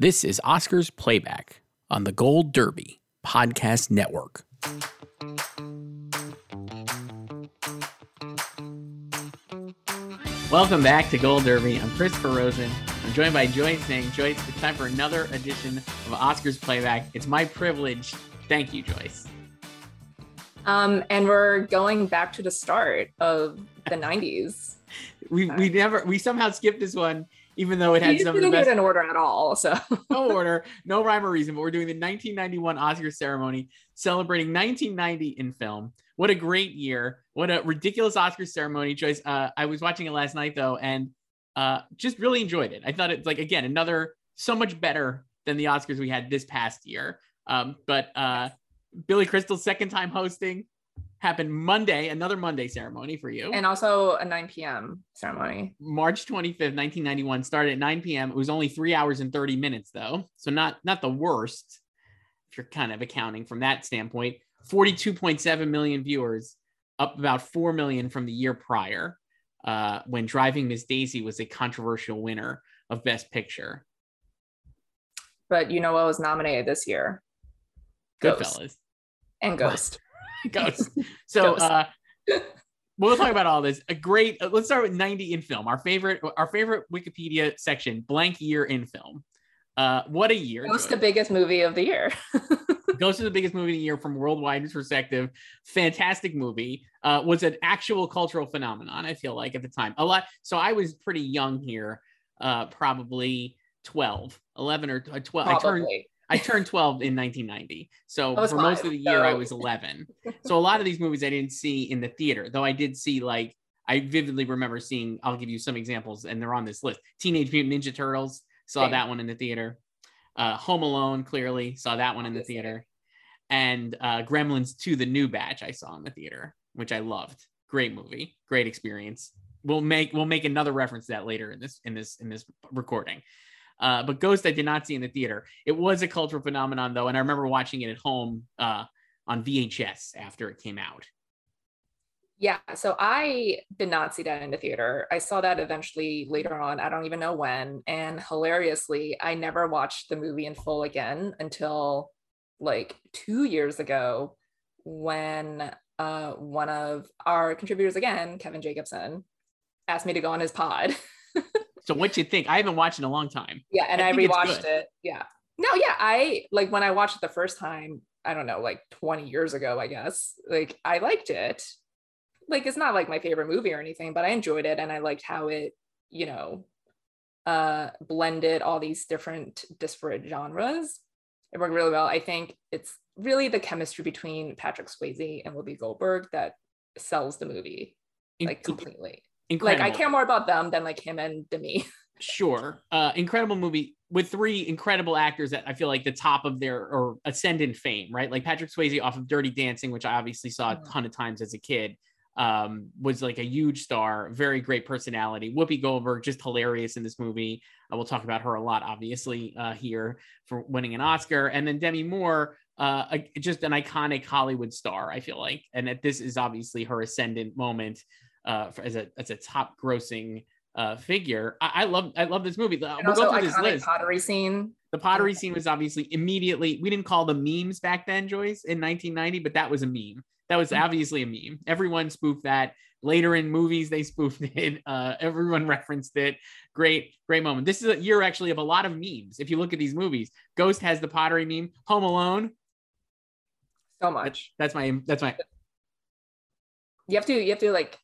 This is Oscars Playback on the Gold Derby Podcast Network. Welcome back to Gold Derby. I'm Christopher Rosen. I'm joined by Joyce Eng. Joyce, it's time for another edition of Oscars Playback. It's my privilege. Thank you, Joyce. Um, and we're going back to the start of the 90s. We, we never we somehow skipped this one even though it had you some of the best get an order at all. So no order, no rhyme or reason, but we're doing the 1991 Oscar ceremony celebrating 1990 in film. What a great year. What a ridiculous Oscar ceremony choice. Uh, I was watching it last night though, and uh, just really enjoyed it. I thought it's like, again, another so much better than the Oscars we had this past year. Um, but uh, Billy Crystal's second time hosting happened Monday, another Monday ceremony for you. and also a 9 p.m. ceremony. March 25th, 1991 started at 9 p.m. It was only three hours and 30 minutes though. So not, not the worst if you're kind of accounting from that standpoint. 42.7 million viewers, up about 4 million from the year prior, uh, when Driving Miss Daisy was a controversial winner of Best Picture. But you know what was nominated this year? Ghost. Goodfellas. And Ghost. Ghost. So, Ghost. uh, we'll talk about all this. A great. uh, let's start with 90 in film. Our favorite, our favorite Wikipedia section: blank year in film. Uh, what a year! Ghost, the biggest movie of the year. Ghost is the biggest movie of the year from worldwide perspective. Fantastic movie. Uh, was an actual cultural phenomenon. I feel like at the time a lot. So I was pretty young here, uh, probably 12, 11 or 12. I turned Probably. I turned 12 in 1990. So was for most of the year, I was 11. so a lot of these movies I didn't see in the theater, though I did see like I vividly remember seeing. I'll give you some examples, and they're on this list. Teenage Mutant Ninja Turtles saw Same. that one in the theater. Uh, Home Alone clearly saw that one in the theater, and uh, Gremlins 2: The New Batch I saw in the theater, which I loved. Great movie, great experience. We'll make we'll make another reference to that later in this in this in this recording. Uh, but Ghost, I did not see in the theater. It was a cultural phenomenon, though, and I remember watching it at home uh, on VHS after it came out. Yeah, so I did not see that in the theater. I saw that eventually later on. I don't even know when. And hilariously, I never watched the movie in full again until like two years ago when uh, one of our contributors again, Kevin Jacobson, asked me to go on his pod. So, what you think? I haven't watched in a long time. Yeah, and I I, rewatched it. Yeah. No, yeah, I like when I watched it the first time, I don't know, like 20 years ago, I guess. Like I liked it. Like it's not like my favorite movie or anything, but I enjoyed it and I liked how it, you know, uh blended all these different disparate genres. It worked really well. I think it's really the chemistry between Patrick Swayze and Whoopi Goldberg that sells the movie like completely. Incredible. Like I care more about them than like him and Demi. Sure. Uh, incredible movie with three incredible actors that I feel like the top of their or ascendant fame, right? Like Patrick Swayze off of Dirty Dancing, which I obviously saw a Mhm. ton of times as a kid, um, was like a huge star, very great personality. Whoopi Goldberg, just hilarious in this movie. Uh, we'll talk about her a lot, obviously, uh, here for winning an Oscar. And then Demi Moore, uh, a- just an iconic Hollywood star, I feel like. And that this is obviously her ascendant moment uh, for, as a as a top grossing uh, figure. I, I love I love this movie. And we'll go also this list. pottery scene. The pottery scene was obviously immediately. We didn't call them memes back then, Joyce, in 1990, but that was a meme. That was Mhm. obviously a meme. Everyone spoofed that. Later in movies, they spoofed it. Uh, everyone referenced it. Great, great moment. This is a year actually of a lot of memes. If you look at these movies, Ghost has the pottery meme. Home Alone. So much. That's my. That's my. You have to. You have to like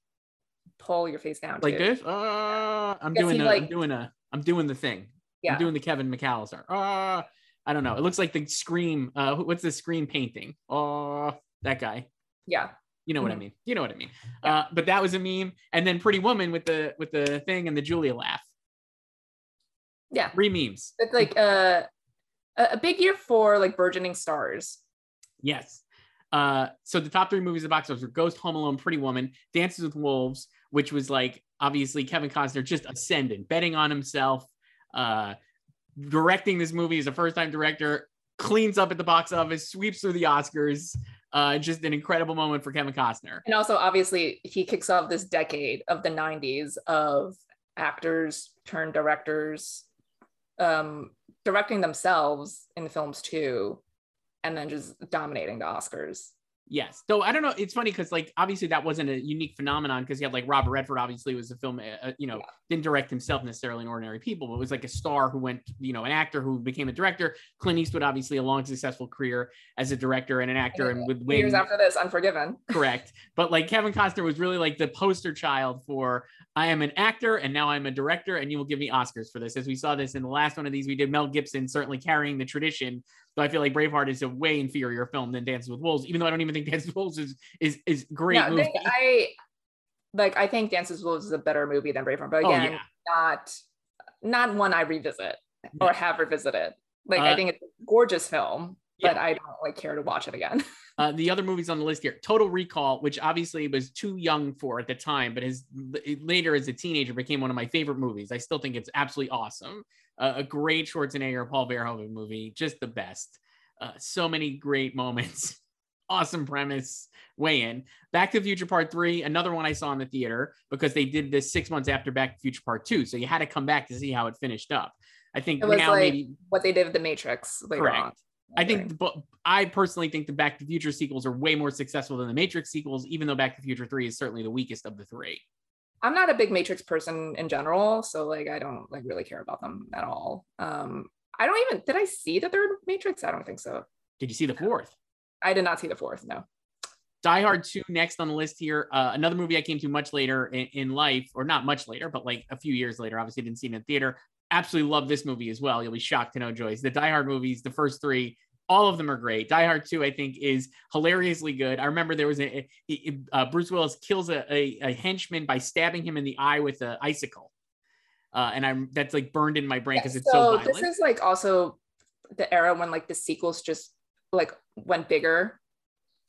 pull your face down. Like too. this. Uh, I'm doing the. like- I'm doing a. I'm doing the thing. Yeah. I'm doing the Kevin McAllister. Uh, I don't know. It looks like the Scream. Uh, what's the Scream painting? Oh, that guy. yeah. You know what I Mhm. mean. You know what I mean. Uh, but that was a meme. And then Pretty Woman with the with the thing and the Julia laugh. Yeah. Three memes. It's like uh, a a big year for like burgeoning stars. Yes. Uh, so the top three movies in the box office were Ghost, Home Alone, Pretty Woman, Dances with Wolves, which was like obviously Kevin Costner just ascendant, betting on himself, uh, directing this movie as a first time director, cleans up at the box office, sweeps through the Oscars. Uh, just an incredible moment for Kevin Costner. And also, obviously, he kicks off this decade of the 90s of actors turned directors um, directing themselves in films too, and then just dominating the Oscars. Yes. Though I don't know. It's funny because like obviously that wasn't a unique phenomenon because you had like Robert Redford obviously was a film uh, you know Yeah. didn't direct himself necessarily in Ordinary People but was like a star who went you know an actor who became a director. Clint Eastwood obviously a long successful career as a director and an actor and with Years win after this, Unforgiven. correct. But like Kevin Costner was really like the poster child for I am an actor and now I'm a director and you will give me Oscars for this. As we saw this in the last one of these, we did Mel Gibson certainly carrying the tradition. So I feel like Braveheart is a way inferior film than Dances with Wolves, even though I don't even think Dances with Wolves is is is great Yeah, movie. I like. I think Dances with Wolves is a better movie than Braveheart, but Oh, again, yeah. not not one I revisit or have revisited. Like, I Uh, think it's a gorgeous film, yeah. but I don't like care to watch it again. Uh, the other movies on the list here Total Recall, which obviously was too young for at the time, but has later as a teenager became one of my favorite movies. I still think it's absolutely awesome. Uh, a great Schwarzenegger, Paul Verhoeven movie, just the best. Uh, so many great moments. awesome premise. Way in. Back to the Future Part 3, another one I saw in the theater because they did this six months after Back to the Future Part 2. So you had to come back to see how it finished up. I think It was now like maybe what they did with The Matrix later Correct. on. I think, but I personally think the Back to the Future sequels are way more successful than the Matrix sequels, even though Back to the Future Three is certainly the weakest of the three. I'm not a big Matrix person in general, so like I don't like really care about them at all. Um, I don't even did I see the third Matrix? I don't think so. Did you see the fourth? I did not see the fourth. No. Die Hard 2 next on the list here. Uh, another movie I came to much later in, in life, or not much later, but like a few years later. Obviously, didn't see it in theater. Absolutely love this movie as well. You'll be shocked to know, Joyce. The Die Hard movies, the first three, all of them are great. Die Hard 2, I think, is hilariously good. I remember there was a, a- uh, Bruce Willis kills a, a, a henchman by stabbing him in the eye with an icicle. Uh, and I'm that's like burned in my brain because it's so, so violent. this is like also the era when like the sequels just like went bigger.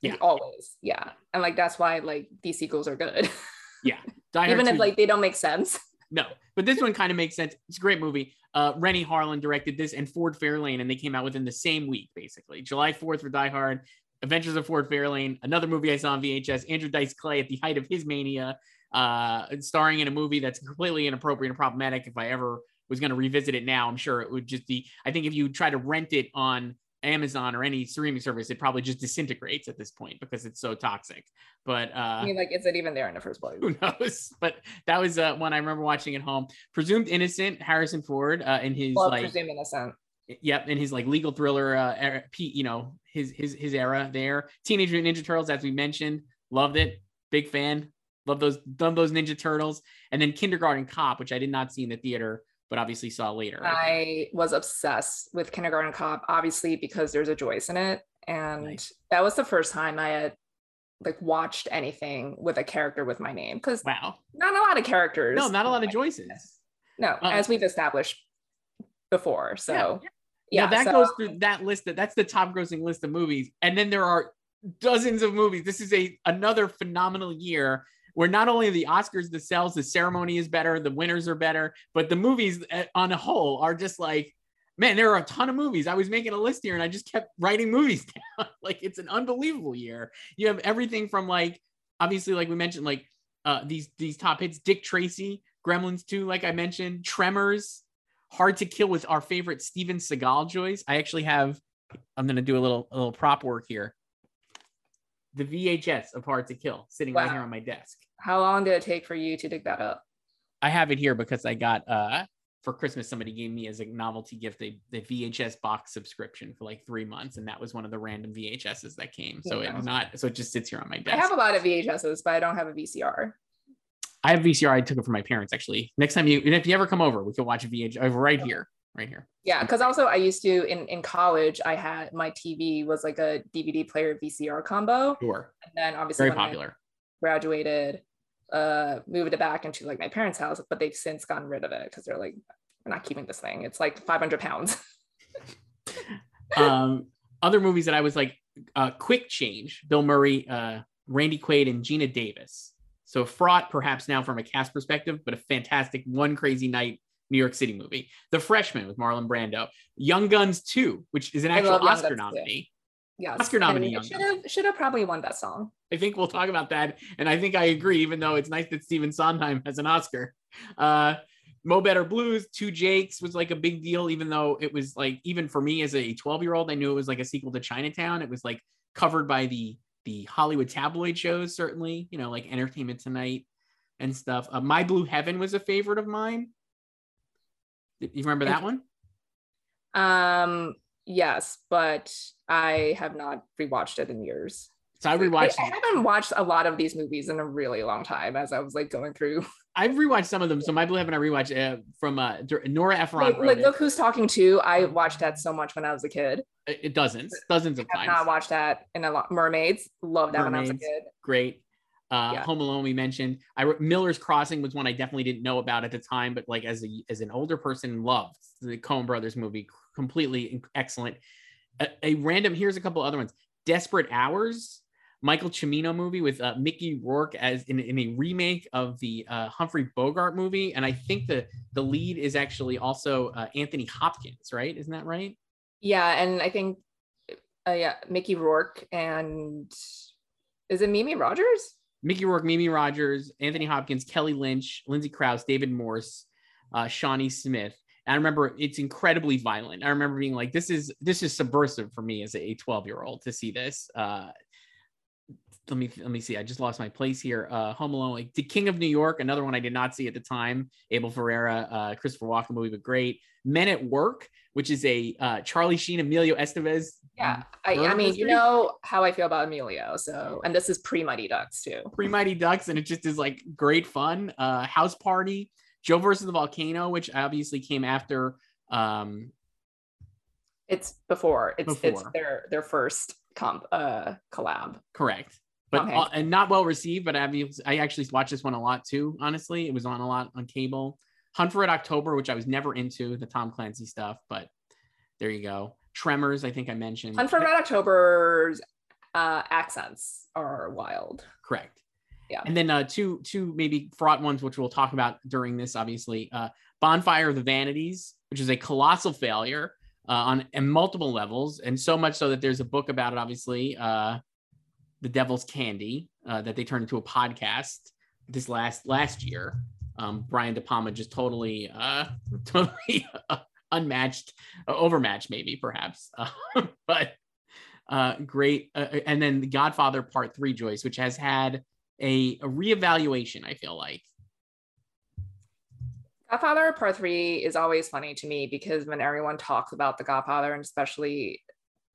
Yeah. Always. Yeah. And like that's why like these sequels are good. Die Hard Even 2 if like they don't make sense. No, but this one kind of makes sense. It's a great movie. Uh, Renny Harlin directed this and Ford Fairlane, and they came out within the same week, basically. July 4th for Die Hard, Adventures of Ford Fairlane, another movie I saw on VHS, Andrew Dice Clay at the height of his mania, uh, starring in a movie that's completely inappropriate and problematic. If I ever was going to revisit it now, I'm sure it would just be, I think if you try to rent it on Amazon or any streaming service, it probably just disintegrates at this point because it's so toxic. But uh, I mean, like, is it even there in the first place? who knows? But that was uh, one I remember watching at home. Presumed innocent, Harrison Ford, uh, in his Well, like, presume innocent. yep, in his like legal thriller, uh, era, Pete, you know, his his his era there. Teenage Mutant Ninja Turtles, as we mentioned, loved it, big fan. Love those, love those Ninja Turtles, and then Kindergarten Cop, which I did not see in the theater, but obviously saw later. I was obsessed with Kindergarten Cop, obviously because there's a Joyce in it, and Nice. that was the first time I had like watched anything with a character with my name because Wow, not a lot of characters. no, not a lot of Joyces. No, Uh, as we've established before. So Yeah, yeah, that so- goes through that list. That that's the top grossing list of movies, and then there are dozens of movies. This is a another phenomenal year where not only the Oscars, the sales, the ceremony is better, the winners are better, but the movies uh, on a whole are just like, man, there are a ton of movies. I was making a list here, and I just kept writing movies down. like it's an unbelievable year. You have everything from like, obviously, like we mentioned, like uh, these these top hits: Dick Tracy, Gremlins 2, like I mentioned, Tremors. Hard to Kill with our favorite Steven Seagal Joyce. I actually have. I'm gonna do a little a little prop work here. The VHS of Hard to Kill sitting right here on my desk. How long did it take for you to dig that up? I have it here because I got uh for Christmas somebody gave me as a novelty gift a the VHS box subscription for like three months, and that was one of the random VHSs that came. So Yeah. it's not so it just sits here on my desk. I have a lot of VHSs, but I don't have a VCR. I have VCR. I took it from my parents actually. Next time you, and if you ever come over, we can watch a VHS over right here, right here. Yeah, because also I used to in in college. I had my TV was like a DVD player VCR combo, Sure, and then obviously very when I popular. graduated, uh, moved it back into like my parents' house, but they've since gotten rid of it because they're like, we're not keeping this thing. It's like 500 pounds. um, other movies that I was like, uh, quick change: Bill Murray, uh, Randy Quaid, and Geena Davis. So fraught, perhaps now from a cast perspective, but a fantastic one crazy night New York City movie. The Freshman with Marlon Brando. Young Guns 2, which is an actual Oscar Guns 2. nominee. Yes, Oscar nominee, Should have should have probably won that song. I think we'll talk about that. And I think I agree, even though it's nice that Stephen Sondheim has an Oscar. Uh, Mo Better Blues, Two Jakes was like a big deal, even though it was like, even for me as a 12 year old, I knew it was like a sequel to Chinatown. It was like covered by the the Hollywood tabloid shows, certainly, you know, like Entertainment Tonight and stuff. Uh, My Blue Heaven was a favorite of mine. You remember that one? Um, yes, but I have not rewatched it in years. So I I, rewatched. I haven't watched a lot of these movies in a really long time as I was like going through. I've rewatched some of them. So My Blue Heaven, I rewatched uh, from uh, Nora Ephron. Like, like look who's talking too. I watched that so much when I was a kid. It it dozens, dozens of I have times. not watched that in a lot. Mermaids, love that when I was a kid. Great. Uh, Yeah. Home Alone, we mentioned. I re- Miller's Crossing was one I definitely didn't know about at the time, but like as a as an older person, loved the Coen Brothers movie. Completely excellent. A, a random. Here's a couple other ones. Desperate Hours, Michael Cimino movie with uh, Mickey Rourke as in, in a remake of the uh, Humphrey Bogart movie, and I think the the lead is actually also uh, Anthony Hopkins. Right? Isn't that right? Yeah, and I think uh, yeah, Mickey Rourke and is it Mimi Rogers? Mickey Rourke, Mimi Rogers, Anthony Hopkins, Kelly Lynch, Lindsay Crouse, David Morse, uh, Shawnee Smith. And I remember it's incredibly violent. I remember being like, "This is this is subversive for me as a 12 year old to see this." Uh, let me let me see. I just lost my place here. Uh, Home Alone, like The King of New York, another one I did not see at the time. Abel Ferrara, uh, Christopher Walken movie, but great. Men at Work, which is a uh, Charlie Sheen, Emilio Estevez. Yeah, I, I mean, you know how I feel about Emilio. So, and this is pre Mighty Ducks too. Pre Mighty Ducks, and it just is like great fun. Uh, House Party, Joe versus the Volcano, which obviously came after. Um, It's before. It's it's their their first comp uh collab. correct, but Okay. uh, and not well received. But I I actually watched this one a lot too. Honestly, it was on a lot on cable. Hunt for Red October, which I was never into the Tom Clancy stuff, but there you go. Tremors, I think I mentioned. Hunt for Red October's uh accents are wild. Correct. Yeah. And then uh, two two maybe fraught ones, which we'll talk about during this. Obviously, uh, Bonfire of the Vanities, which is a colossal failure uh, on, on multiple levels, and so much so that there's a book about it. Obviously, uh, the Devil's Candy uh, that they turned into a podcast this last last year. Um, Brian De Palma just totally uh, totally unmatched, uh, overmatched, maybe perhaps, uh, but uh, great. Uh, and then The Godfather Part Three, Joyce, which has had a, a reevaluation. I feel like Godfather Part Three is always funny to me because when everyone talks about the Godfather, and especially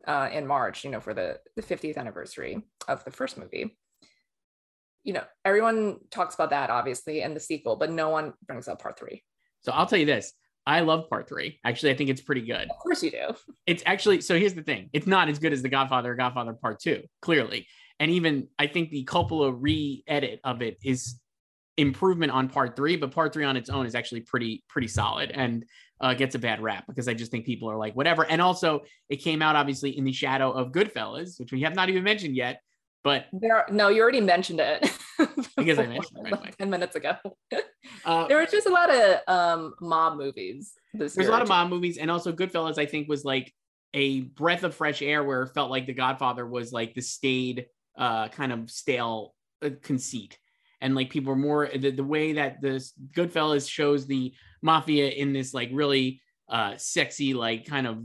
uh, in March, you know, for the the 50th anniversary of the first movie, you know, everyone talks about that obviously and the sequel, but no one brings up Part Three. so. I'll tell you this: I love Part Three. Actually, I think it's pretty good. Of course, you do. It's actually so. Here's the thing: it's not as good as The Godfather or Godfather Part Two, clearly. And even I think the Coppola re-edit of it is improvement on Part Three, but Part Three on its own is actually pretty pretty solid and uh, gets a bad rap because I just think people are like whatever. And also, it came out obviously in the shadow of Goodfellas, which we have not even mentioned yet. But There, are, no, you already mentioned it. Guess I mentioned it right like ten minutes ago. uh, there was just a lot of um mob movies this There's a lot of mob movies, and also Goodfellas. I think was like a breath of fresh air, where it felt like The Godfather was like the staid, uh, kind of stale uh, conceit, and like people are more the, the way that this Goodfellas shows the mafia in this like really uh, sexy, like kind of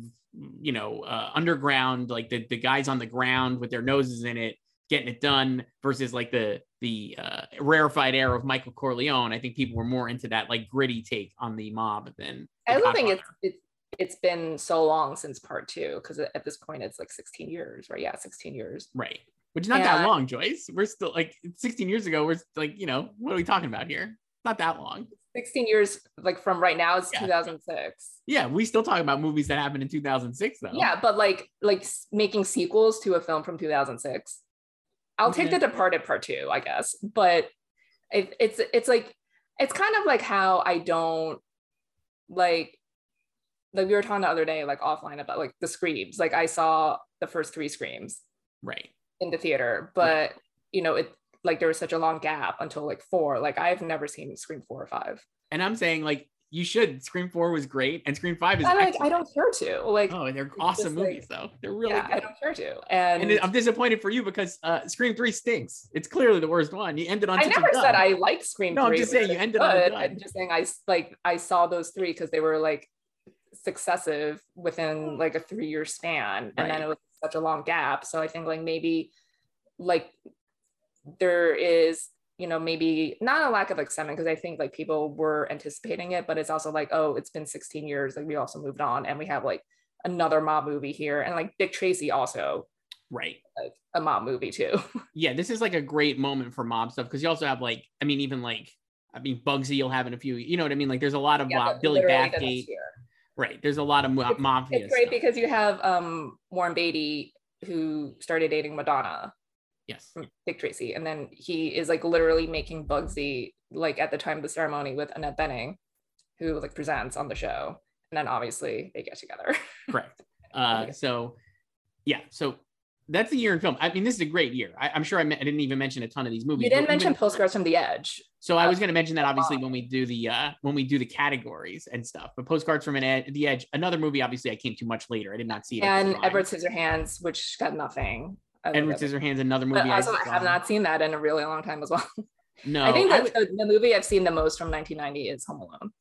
you know uh, underground, like the the guys on the ground with their noses in it. getting it done versus like the the uh, rarefied air of Michael Corleone. I think people were more into that like gritty take on the mob than. The I also think it's, it's it's been so long since part two because at this point it's like 16 years, right? Yeah, 16 years. right, which is not that long, Joyce. We're still like 16 years ago. We're like, you know, what are we talking about here? Not that long. 16 years like from right now it's Yeah. 2006. Yeah, we still talk about movies that happened in 2006 though. Yeah, but like like making sequels to a film from 2006. I'll take. The Departed Part Two, I guess, but it, it's it's like it's kind of like how I don't like like we were talking the other day like offline about like the screams. Like I saw the first three screams right. In the theater, but you know it like there was such a long gap until like four. Like I've never seen Scream four or five. And I'm saying like you should. Scream Four was great, and Scream Five is. I like I don't care to like Oh, they're awesome just, like- movies though. They're really yeah good. I don't care to and. and I'm disappointed for you because uh, Scream Three stinks. It's clearly the worst one. You ended on. I never said. I liked Scream. No, I'm just saying you ended on. I'm just saying I like I saw those three because they were like successive within like a three year span, and then it was such a long gap. So I think like maybe like there is you know maybe not a lack of excitement because I think like people were anticipating it, but it's also like oh it's been 16 years like we also moved on and we have like another mob movie here and like Dick Tracy also right. like a mob movie too. Yeah, this is like a great moment for mob stuff because you also have like, I mean, even like, I mean, Bugsy you'll have in a few. You know what I mean? Like, there's a lot of Yeah, mob, Billy Bathgate. Right. There's a lot of mo- It's- mafia. it's great stuff. because you have um Warren Beatty who started dating Madonna yes. Dick Tracy, and then he is like literally making Bugsy like at the time of the ceremony with Annette Bening, who like presents on the show, and then obviously they get together. Correct. Uh, so, yeah. So that's the year in film. I mean, this is a great year. I, I'm sure I, me- I didn't even mention a ton of these movies. you didn't mention even- Postcards from the Edge. So I was going to mention that obviously when we do the uh when we do the categories and stuff. But postcards from an ed- the edge, another movie. Obviously, I came too much later. I did not see it. And. Edward Scissorhands, which got nothing. I Edward. Scissorhands, another movie. But also, I saw. have not seen that in a really long time as well. No, I think I would- the, the movie I've seen the most from 1990 is Home Alone.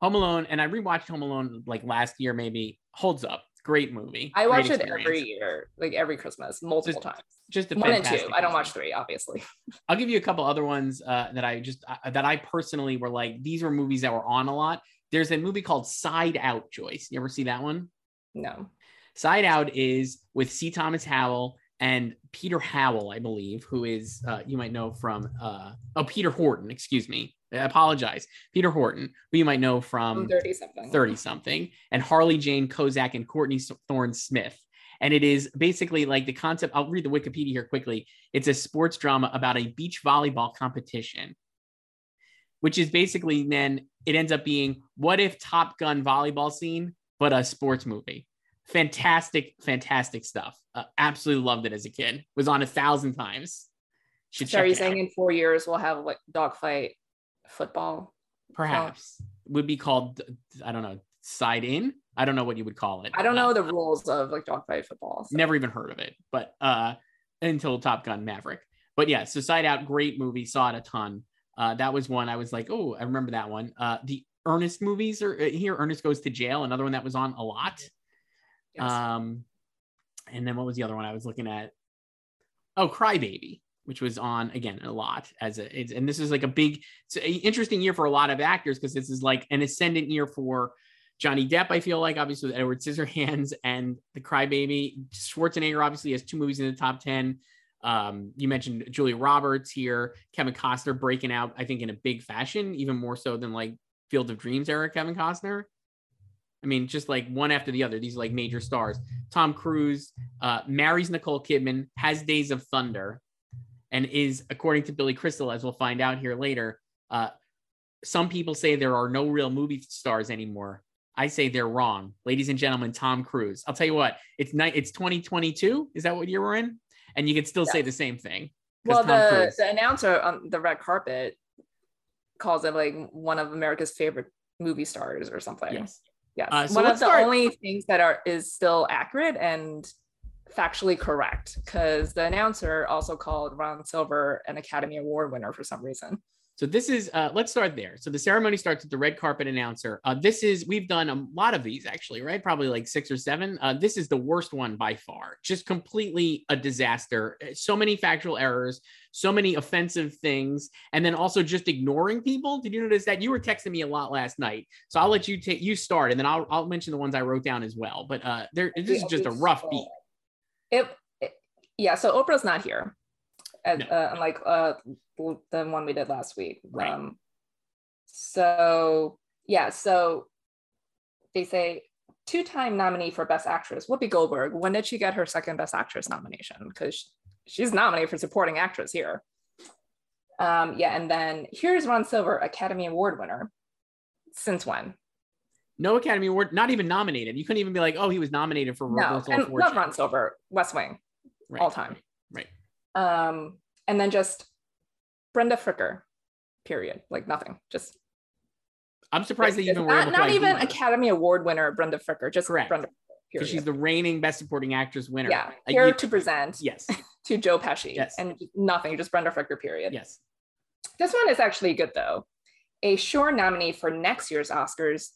Home Alone, and I rewatched Home Alone like last year. Maybe holds up. Great movie. I watch it experience. every year, like every Christmas, multiple Just times. Just One and two. fantastic I don't watch three, obviously. I'll give you a couple other ones uh, that I just uh, that I personally were like these were movies that were on a lot. There's a movie called Side Out, Joyce. You ever see that one? No. Side Out is with C. Thomas Howell and Peter Howell, I believe, who is uh, you might know from uh, oh Peter Horton, excuse me. I apologize, Peter Horton, who you might know from 30 something. 30 something, and Harley Jane Kozak and Courtney Thorne Smith. And it is basically like the concept. I'll read the Wikipedia here quickly. It's a sports drama about a beach volleyball competition, which is basically then it ends up being what if Top Gun volleyball scene, but a sports movie. Fantastic, fantastic stuff. Uh, absolutely loved it as a kid. Was on a thousand times. Should So are you saying out. in four years we'll have like dogfight football? perhaps would be called I don't know side in. I don't know what you would call it. I don't Uh, know the rules of like dogfight football. so- never even heard of it but uh until top gun maverick but yeah so side out great movie saw it a ton uh that was one i was like oh i remember that one uh the ernest movies are uh, here ernest goes to jail another one that was on a lot Yes. um and then what was the other one i was looking at oh crybaby which was on again a lot as a it's, and this is like a big interesting year for a lot of actors because this is like an ascendant year for Johnny Depp, I feel like, obviously with Edward Scissorhands and The Crybaby. Schwarzenegger obviously has two movies in the top 10. Um, you mentioned Julia Roberts here, Kevin Costner breaking out, I think, in a big fashion, even more so than like Field of Dreams era Kevin Costner. I mean, just like one after the other, these like major stars. Tom Cruise uh, marries Nicole Kidman, has Days of Thunder, and is, according to Billy Crystal, as we'll find out here later, uh, some people say there are no real movie stars anymore. I say they're wrong. Ladies and gentlemen, Tom Cruise. I'll tell you what, it's night it's 2022. Is that what year we're in? And you could still say the same thing. well, Tom the, Cruise- the announcer on the red carpet calls it like one of America's favorite movie stars or something. yes. Yes. Uh, so one of the start- only things that are is still accurate and factually correct because the announcer also called Ron Silver an Academy Award winner for some reason. So this is uh, let's start there. So the ceremony starts with the red carpet announcer. Uh, this is we've done a lot of these actually, right? Probably like six or seven. Uh, this is the worst one by far. Just completely a disaster. So many factual errors, so many offensive things, and then also just ignoring people. Did you notice that you were texting me a lot last night? So I'll let you take you start, and then I'll I'll mention the ones I wrote down as well. But uh, there this is just a rough beat. It, it yeah. So Oprah's not here. No. uh, unlike uh, the one we did last week. Right. Um, so yeah, so they say two-time nominee for Best Actress, Whoopi Goldberg. When did she get her second Best Actress nomination? Because she's nominated for Supporting Actress here. Um, yeah, and then here's Ron Silver, Academy Award winner. Since when? No Academy Award, not even nominated. You couldn't even be like, oh, he was nominated for no, and not Ron Silver, West Wing, right. all time. Right. Um, and then just Brenda Fricker, period. Like nothing. Just I'm surprised you even not, not even Academy Award winner Brenda Fricker, just Correct. Brenda. Because she's the reigning Best Supporting Actress winner. Yeah, here you, to present. Yes. to Joe Pesci. Yes. And nothing, just Brenda Fricker. Period. Yes. This one is actually good though. A sure nominee for next year's Oscars,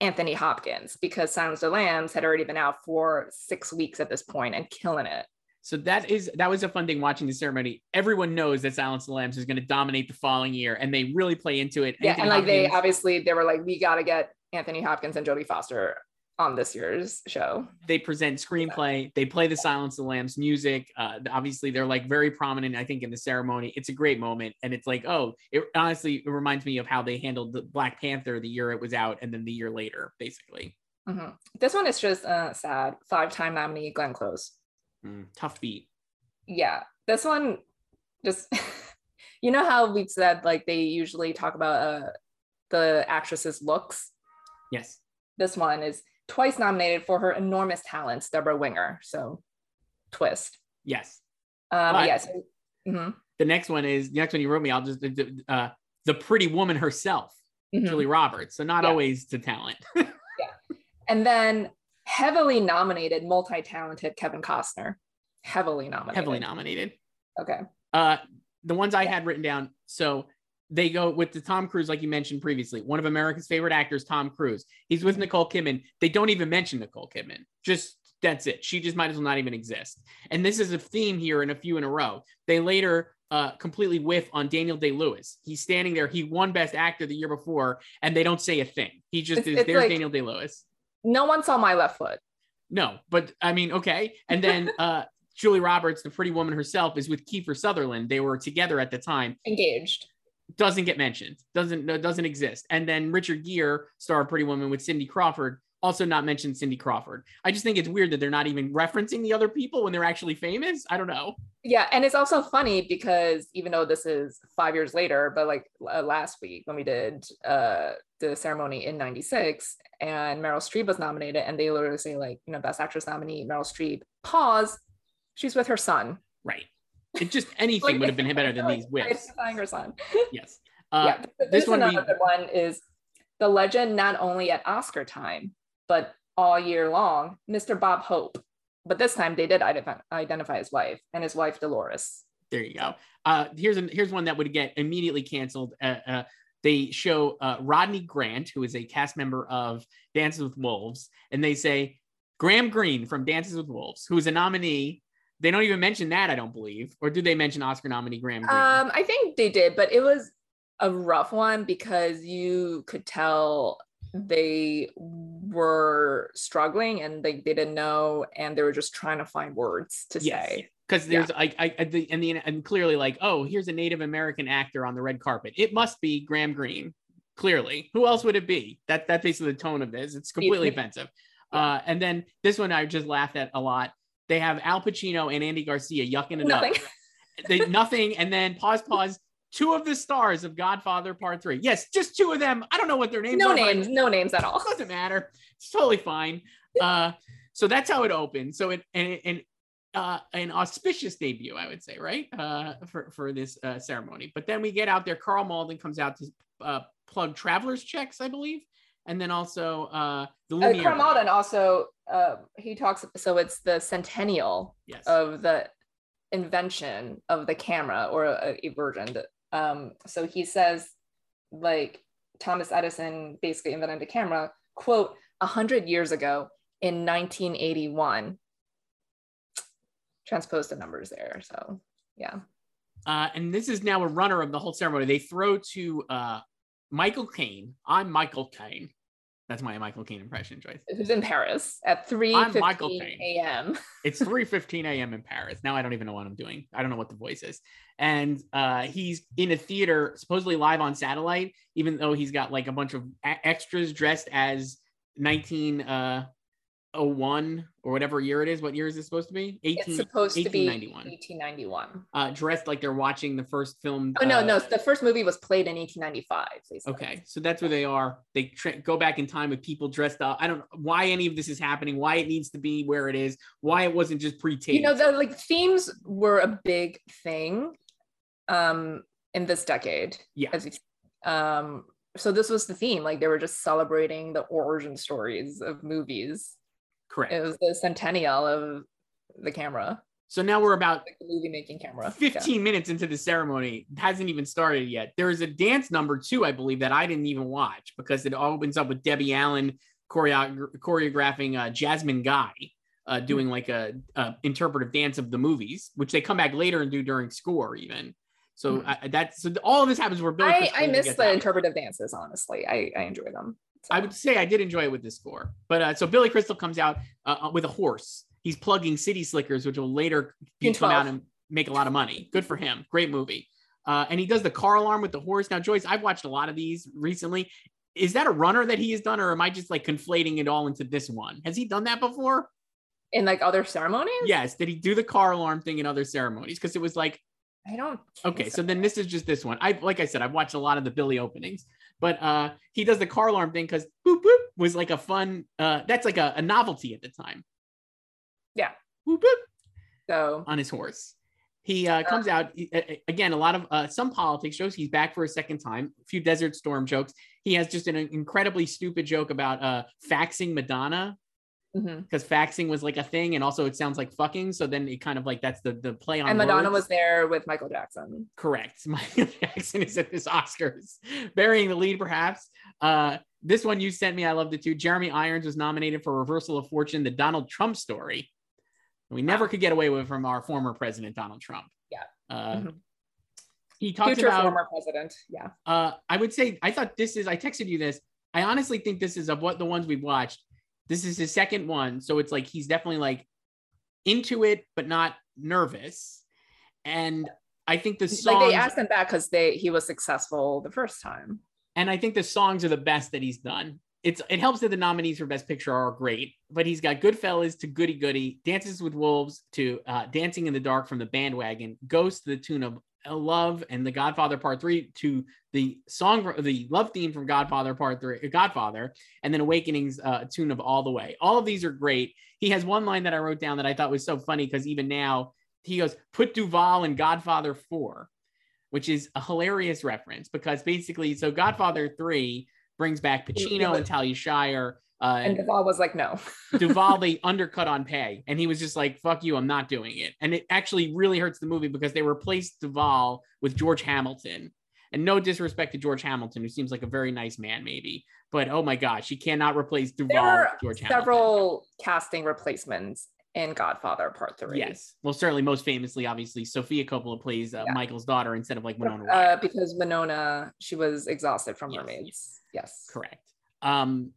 Anthony Hopkins, because Silence of the Lambs had already been out for six weeks at this point and killing it. So that is that was a fun thing watching the ceremony. Everyone knows that Silence of the Lambs is going to dominate the following year, and they really play into it. Yeah, Anthony and like Hopkins, they obviously they were like, we got to get Anthony Hopkins and Jodie Foster on this year's show. They present screenplay. They play the Silence of the Lambs music. Uh, obviously, they're like very prominent. I think in the ceremony, it's a great moment, and it's like, oh, it honestly it reminds me of how they handled the Black Panther the year it was out, and then the year later, basically. Mm-hmm. This one is just uh, sad. Five-time nominee Glenn Close. Mm, tough beat. Yeah, this one just you know how we've said like they usually talk about uh, the actress's looks. Yes. This one is twice nominated for her enormous talents, Debra Winger. So, twist. Yes. Um. yes. mm-hmm. The next one is the next one you wrote me. I'll just uh, the pretty woman herself, mm-hmm. Julie Roberts. So not yeah. always to talent. yeah. And then heavily nominated, multi-talented Kevin Costner. Heavily nominated. Heavily nominated. Okay. Uh, the ones I had written down. So they go with the Tom Cruise, like you mentioned previously, one of America's favorite actors, Tom Cruise. He's with Nicole Kidman. They don't even mention Nicole Kidman. Just that's it. She just might as well not even exist. And this is a theme here in a few in a row. They later uh, completely whiff on Daniel Day Lewis. He's standing there. He won Best Actor the year before, and they don't say a thing. He just it's, is. It's there's like, Daniel Day Lewis no one saw my left foot. No, but I mean, okay. And then uh Julie Roberts, the pretty woman herself, is with Kiefer Sutherland. They were together at the time. Engaged. Doesn't get mentioned. Doesn't doesn't exist. And then Richard Gere, star of Pretty Woman with Cindy Crawford, also not mentioned Cindy Crawford. I just think it's weird that they're not even referencing the other people when they're actually famous. I don't know. Yeah, and it's also funny because even though this is five years later, but like uh, last week when we did uh, the ceremony in '96, and Meryl Streep was nominated, and they literally say like, you know, Best Actress nominee Meryl Streep. Pause. She's with her son. Right. It just anything like, would have been better than these whips. yes. Uh, yeah. This, this one, we... one is the legend not only at Oscar time but all year long, Mr. Bob Hope. But this time they did identify, identify his wife and his wife Dolores. There you go. Uh, here's an, here's one that would get immediately canceled. Uh, uh, they show uh, Rodney Grant, who is a cast member of Dances with Wolves, and they say Graham Greene from Dances with Wolves, who is a nominee. They don't even mention that, I don't believe, or do they mention Oscar nominee Graham Greene? Um, I think they did, but it was a rough one because you could tell they were struggling and they, they didn't know and they were just trying to find words to yes. say. Because there's yeah. I, I, I the, and the and clearly like oh here's a Native American actor on the red carpet. It must be Graham Greene clearly. Who else would it be? That that's basically the tone of this. It's completely offensive. Uh, and then this one I just laughed at a lot they have Al Pacino and Andy Garcia yucking it nothing. up they nothing and then pause pause two of the stars of Godfather Part Three. Yes, just two of them. I don't know what their names no are. names, no names at all. Doesn't matter. It's totally fine. Uh, so that's how it opens. So it and, and uh, an auspicious debut, I would say, right? Uh, for for this uh, ceremony. But then we get out there. Karl Malden comes out to uh, plug travelers checks, I believe, and then also uh, the uh, Lumiere. Uh, also uh, he talks. So it's the centennial yes. of the invention of the camera or a, a version that Um, so he says, like Thomas Edison basically invented the camera, quote, a hundred years ago in 1981. Transposed the numbers there. So yeah. Uh, and this is now a runner of the whole ceremony. They throw to uh, Michael Caine. I'm Michael Caine. That's my Michael Caine impression, Joyce. Who's in Paris at 3 a.m. it's 3 15 a.m. in Paris. Now I don't even know what I'm doing. I don't know what the voice is. And uh, he's in a theater, supposedly live on satellite, even though he's got like a bunch of extras dressed as 19. Uh, 01 or whatever year it is. What year is this supposed to be? 18, it's supposed to be 1891. 1891. Uh, dressed like they're watching the first film. Oh, no, uh, no. The first movie was played in 1895. Okay. So that's where they are. They tra- go back in time with people dressed up. I don't know why any of this is happening, why it needs to be where it is, why it wasn't just pre taped. You know, the like themes were a big thing um, in this decade. Yeah. Um, so this was the theme. Like they were just celebrating the origin stories of movies. Correct. It was the centennial of the camera. So now we're about like the movie making camera. 15 yeah. minutes into the ceremony. It hasn't even started yet. There is a dance number too, I believe, that I didn't even watch because it opens up with Debbie Allen choreo- choreographing uh, Jasmine Guy. Uh, doing mm-hmm. like a, a, interpretive dance of the movies, which they come back later and do during score even. So mm-hmm. I, that's so all of this happens where Billy. I, I miss the out. interpretive dances. Honestly, I, I enjoy them. I would say I did enjoy it with the score. But uh, so Billy Crystal comes out uh, with a horse. He's plugging City Slickers, which will later be, come out and make a lot of money. Good for him. Great movie. Uh, and he does the car alarm with the horse. Now, Joyce, I've watched a lot of these recently. Is that a runner that he has done, or am I just like conflating it all into this one? Has he done that before? In like other ceremonies? Yes. Did he do the car alarm thing in other ceremonies? Because it was like I don't. Okay, so. so. then this is just this one. I like I said, I've watched a lot of the Billy openings, but uh he does the car alarm thing because boop boop was like a fun. uh That's like a, a novelty at the time. Yeah. Boop boop. So on his horse, he uh, comes out again. A lot of uh, some politics shows. He's back for a second time. A few Desert Storm jokes. He has just an incredibly stupid joke about uh faxing Madonna because mm-hmm. faxing was like a thing and also it sounds like fucking so then it kind of like that's the the play on and madonna words. was there with michael jackson. Correct. Michael jackson is at this oscars burying the lead perhaps. Uh this one you sent me i loved it too. Jeremy irons was nominated for reversal of fortune the donald trump story. We never wow. could get away with from our former president donald trump. Yeah. Uh, mm-hmm. he talked Future about former president yeah. Uh i would say i thought this is i texted you this. I honestly think this is of what the ones we've watched this is his second one, so it's like he's definitely like into it, but not nervous. And I think the songs like they asked him back because they he was successful the first time. And I think the songs are the best that he's done. It's it helps that the nominees for Best Picture are great, but he's got Goodfellas to Goody Goody, Dances with Wolves to uh, Dancing in the Dark from the Bandwagon, Ghost to the tune of Love and The Godfather Part Three to the song, the love theme from Godfather Part Three, uh, Godfather, and then Awakenings uh, tune of All the Way. All of these are great. He has one line that I wrote down that I thought was so funny because even now he goes, "Put Duvall in Godfather Four, which is a hilarious reference because basically, so Godfather Three brings back Pacino and Talia Shire uh, and Duvall was like, no. Duvall, they undercut on pay. And he was just like, fuck you, I'm not doing it. And it actually really hurts the movie because they replaced Duvall with George Hamilton. And no disrespect to George Hamilton, who seems like a very nice man, maybe. But oh my gosh, he cannot replace Duvall there George Hamilton. Several casting replacements in Godfather Part Three. Yes, well, certainly most famously, obviously, Sofia Coppola plays uh, yeah. Michael's daughter instead of like Winona. Uh, because Winona, she was exhausted from yes. Mermaids. Yes, correct. Um,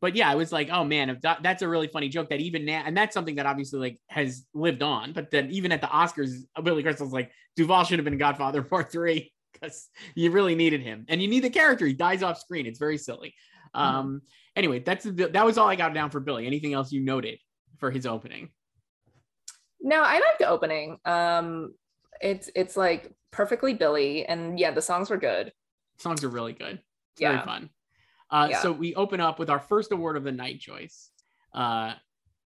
but yeah, I was like, oh man, that, that's a really funny joke that even now, and that's something that obviously like has lived on. But then even at the Oscars, Billy Crystal's like, Duvall should have been Godfather Part Three because you really needed him, and you need the character. He dies off screen. It's very silly. Mm-hmm. Um. Anyway, that's that was all I got down for Billy. Anything else you noted for his opening? No, I like the opening. Um, it's it's like perfectly Billy, and yeah, the songs were good. Songs are really good. It's yeah. very fun. Uh, yeah. So we open up with our first award of the night, Joyce, uh,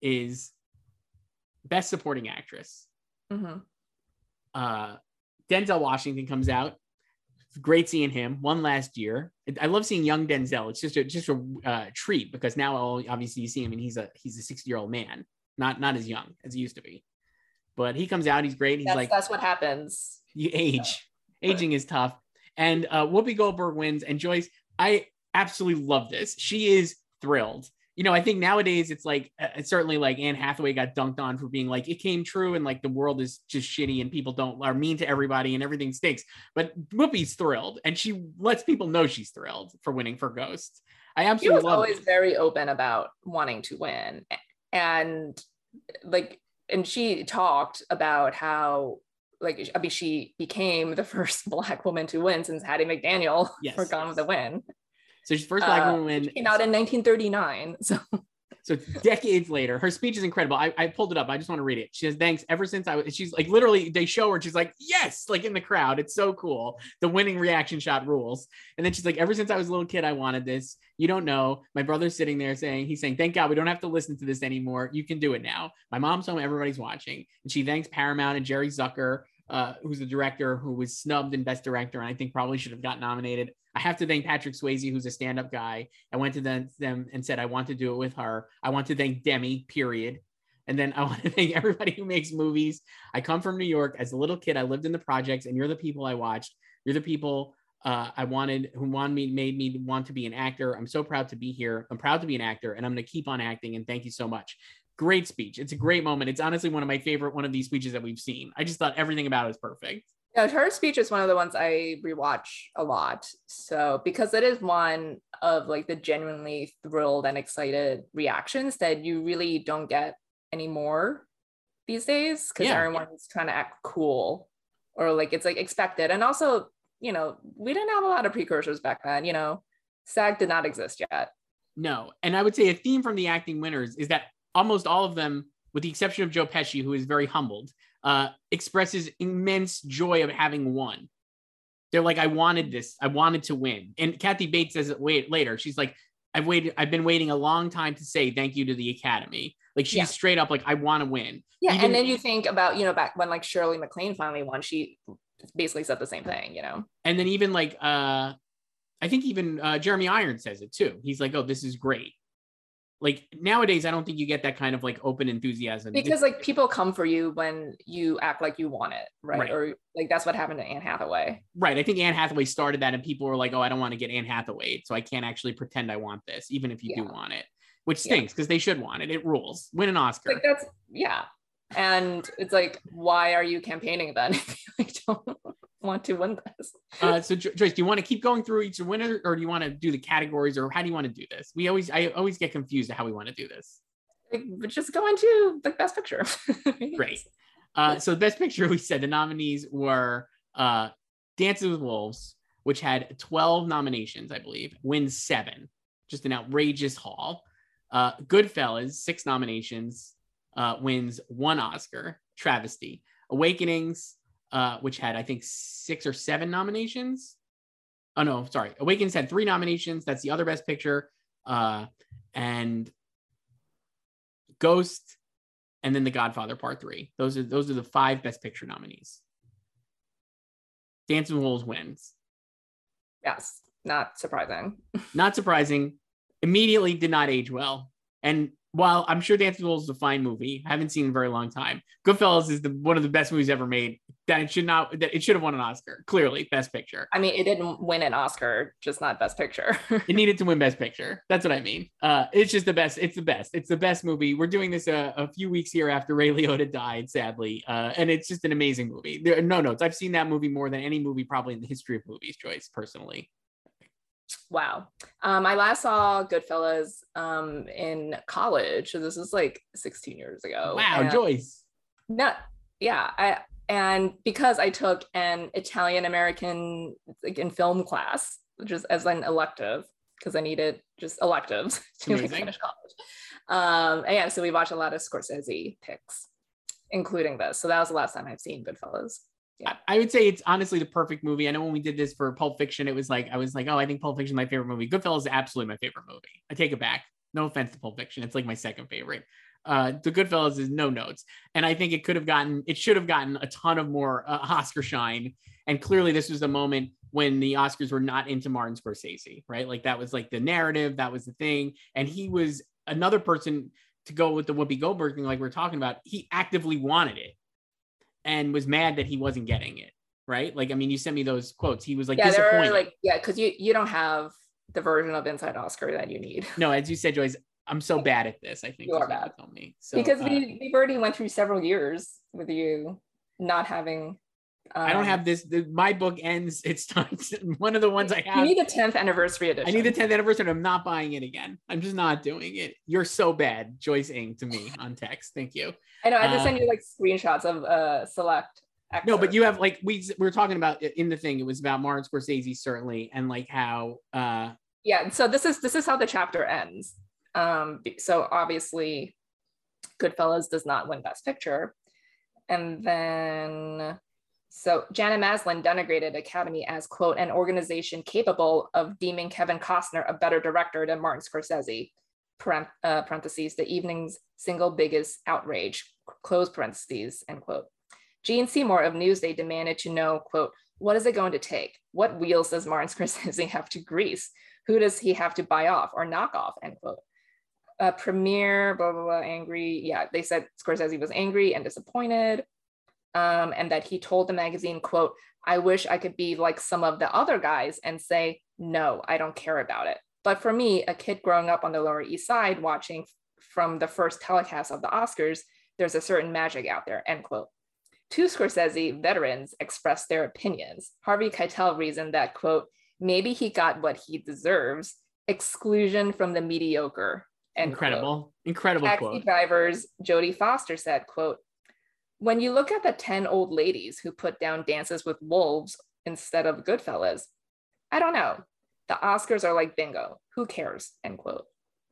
is Best Supporting Actress. Mm-hmm. Uh, Denzel Washington comes out. Great seeing him. One last year. I love seeing young Denzel. It's just a just a uh, treat because now obviously you see him and he's a he's a sixty year old man, not not as young as he used to be. But he comes out. He's great. He's that's, like that's what happens. You age. Aging is tough. And uh, Whoopi Goldberg wins. And Joyce, I absolutely love this. She is thrilled. You know, I think nowadays it's like uh, it's certainly like Anne Hathaway got dunked on for being like it came true and like the world is just shitty and people don't are mean to everybody and everything stinks. But Whoopi's thrilled and she lets people know she's thrilled for winning for Ghost. I absolutely She was always it. very open about wanting to win. And like, and she talked about how, like, I mean, she became the first Black woman to win since Hattie McDaniel Yes. for Gone with the Wind. So she's first black Uh, woman came out in 1939. So So decades later, her speech is incredible. I, I pulled it up. I just want to read it. She says, "Thanks. Ever since I was," she's like, literally, they show her. She's like, "Yes!" Like in the crowd. It's so cool. The winning reaction shot rules. And then she's like, "Ever since I was a little kid, I wanted this. You don't know. My brother's sitting there saying, he's saying, thank God we don't have to listen to this anymore. You can do it now. My mom's home. Everybody's watching." And she thanks Paramount and Jerry Zucker, uh, who's the director who was snubbed in Best Director, and I think probably should have got nominated. I have to thank Patrick Swayze, who's a stand-up guy. I went to them, them and said, I want to do it with her. I want to thank Demi, period. And then I want to thank everybody who makes movies. I come from New York. As a little kid, I lived in the projects, and you're the people I watched. You're the people uh, I wanted, who wanted me, made me want to be an actor. I'm so proud to be here. I'm proud to be an actor, and I'm going to keep on acting. And thank you so much. Great speech. It's a great moment. It's honestly one of my favorite one of these speeches that we've seen. I just thought everything about it was perfect. Yeah, her speech is one of the ones I rewatch a lot. So because it is one of like the genuinely thrilled and excited reactions that you really don't get anymore these days because Yeah. everyone's trying to act cool or like it's like expected. And also, you know, we didn't have a lot of precursors back then. You know, SAG did not exist yet. No. And I would say a theme from the acting winners is that almost all of them, with the exception of Joe Pesci, who is very humbled, uh, expresses immense joy of having won. They're like, I wanted this. I wanted to win. And Kathy Bates says it wait later. She's like, I've waited, I've been waiting a long time to say thank you to the Academy. Like she's Yeah. straight up like, I want to win. Yeah. Even- and then you think about, you know, back when like Shirley MacLaine finally won, she basically said the same thing, you know. And then even like uh I think even uh Jeremy Irons says it too. He's like, Oh, this is great. Like nowadays, I don't think you get that kind of like open enthusiasm. because like people come for you when you act like you want it right, Right. or like that's what happened to anne hathaway Right. I think Anne Hathaway started that, and people were like, "Oh, I don't want to get Anne Hathaway, so I can't actually pretend I want this, even if you do want it." Which Yeah. stinks because they should want it. It rules. Win an Oscar. like that's yeah and it's like why are you campaigning then if you like don't want to win this uh, so, Jo- Joyce, do you want to keep going through each winner, or do you want to do the categories, or how do you want to do this? We always, I always get confused at how we want to do this. like, but just go into the best picture Great. Uh, so, best picture, we said the nominees were uh, Dances with Wolves, which had 12 nominations, I believe, wins seven. Just an outrageous haul. Uh, Goodfellas, six nominations, uh, wins one Oscar. Travesty. Awakenings, uh, which had, I think, six or seven nominations. Oh, no, sorry. Awakens had three nominations. That's the other best picture. Uh, and Ghost, and then The Godfather Part Three. Those are those are the five Best Picture nominees. Dancing Wolves wins. yes not surprising Not surprising. Immediately did not age well. And while I'm sure Dancing with Wolves is a fine movie, I haven't seen in a very long time. Goodfellas is the one of the best movies ever made. That it should not that it should have won an Oscar. Clearly, Best Picture. i mean it didn't win an oscar just not best picture It needed to win Best Picture. That's what I mean. Uh, it's just the best. It's the best. It's the best movie. We're doing this a, a few weeks here after Ray Liotta died, sadly, uh, and it's just an amazing movie. There are no notes. I've seen that movie more than any movie probably in the history of movies. Joyce, personally. Wow. Um, I last saw Goodfellas um, in college. So this is like 16 years ago. wow, And- Joyce. No, yeah. I, and because I took an Italian American like in film class, just as an elective, because I needed just electives to like, finish college. Um, and yeah, so we watched a lot of Scorsese picks, including this. So that was the last time I've seen Goodfellas. I- would say it's honestly the perfect movie. I know when we did this for Pulp Fiction, it was like I was like, oh, I think Pulp Fiction is my favorite movie. Goodfellas is absolutely my favorite movie. I take it back. No offense to Pulp Fiction, it's like my second favorite. Uh, the Goodfellas is no notes, and I think it could have gotten, it should have gotten a ton of more uh, Oscar shine. And clearly, this was the moment when the Oscars were not into Martin Scorsese, right? Like that was like the narrative, that was the thing, and he was another person to go with the Whoopi Goldberg thing, like we are talking about. He actively wanted it and was mad that he wasn't getting it. right? Like, I mean, you sent me those quotes. He was like yeah, disappointed. like yeah, because you you don't have the version of Inside Oscar that you need no, as you said, Joyce, I'm so bad at this. I think You are bad. told me. So, because uh, we we've already went through several years with you not having. Um, I don't have this. The, my book ends. It's time. One of the ones I You have. need the 10th anniversary edition. I need the 10th anniversary. I'm not buying it again. I'm just not doing it. You're so bad, Joyce Eng, to me on text. Thank you. I know. I just uh, send you like screenshots of uh select. No, but you have like we we were talking about in the thing. It was about Martin Scorsese certainly, and like how uh yeah so this is this is how the chapter ends um so obviously goodfellas does not win best picture and then so janet maslin denigrated academy as quote an organization capable of deeming kevin costner a better director than martin scorsese uh, parentheses the evening's single biggest outrage close parentheses end quote. Gene seymour of newsday demanded to know quote what is it going to take? What wheels does martin scorsese have to grease? Who does he have to buy off or knock off? end quote. Uh, premiere blah blah blah angry. Yeah they said scorsese was angry and disappointed um, and that he told the magazine quote i wish i could be like some of the other guys and say no i don't care about it but for me a kid growing up on the lower east side watching from the first telecast of the oscars there's a certain magic out there end quote two scorsese veterans expressed their opinions harvey keitel reasoned that quote maybe he got what he deserves exclusion from the mediocre end quote. incredible, incredible taxi quote. drivers jodie foster said quote when you look at the 10 old ladies who put down dances with wolves instead of goodfellas i don't know the oscars are like bingo who cares end quote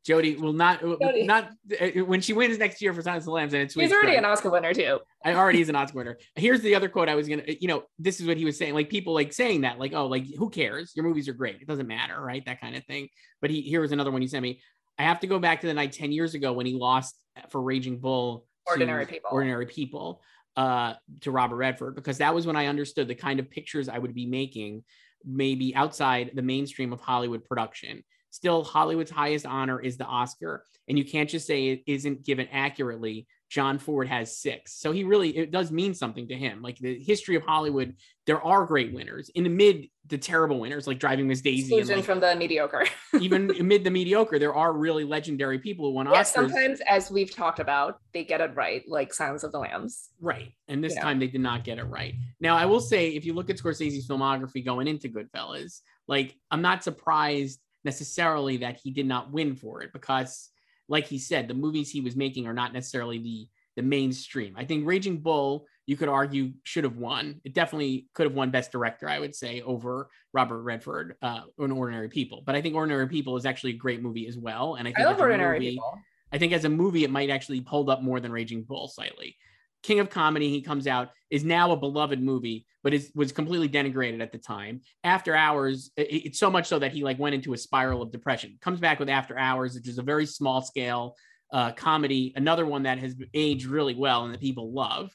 Jody will not uh, Jodie. not uh, uh, when she wins next year for Silence of the Lambs and it's he's already an oscar winner too I already is an Oscar winner. Here's the other quote I was gonna, uh, you know, this is what he was saying. Like people like saying that, like, oh, like who cares? Your movies are great. It doesn't matter, right? That kind of thing. But he here was another one he sent me. I have to go back to the night 10 years ago when he lost for Raging Bull. Ordinary People. Ordinary people uh to Robert Redford because that was when I understood the kind of pictures I would be making maybe outside the mainstream of Hollywood production. Still, Hollywood's highest honor is the Oscar, and you can't just say it isn't given accurately. John Ford has six, so he really it does mean something to him. Like the history of Hollywood, there are great winners in the mid, the terrible winners like Driving Miss Daisy, and exclusion like, from the mediocre even amid the mediocre, there are really legendary people who won yeah Oscars. sometimes as we've talked about they get it right like silence of the lambs Right. And this Yeah. time they did not get it right. Now, I will say, if you look at Scorsese's filmography going into Goodfellas, like I'm not surprised necessarily that he did not win for it because, like he said, the movies he was making are not necessarily the the mainstream. I think Raging Bull, you could argue, should have won. It definitely could have won Best Director, I would say, over Robert Redford uh, on Ordinary People. But I think Ordinary People is actually a great movie as well. And I i think love as a ordinary movie- people I think as a movie, it might actually hold up more than Raging Bull slightly. King of Comedy, he comes out, is now a beloved movie, but is was completely denigrated at the time. After Hours, it- it's so much so that he like went into a spiral of depression. Comes back with After Hours, which is a very small scale uh, comedy, another one that has aged really well and that people love.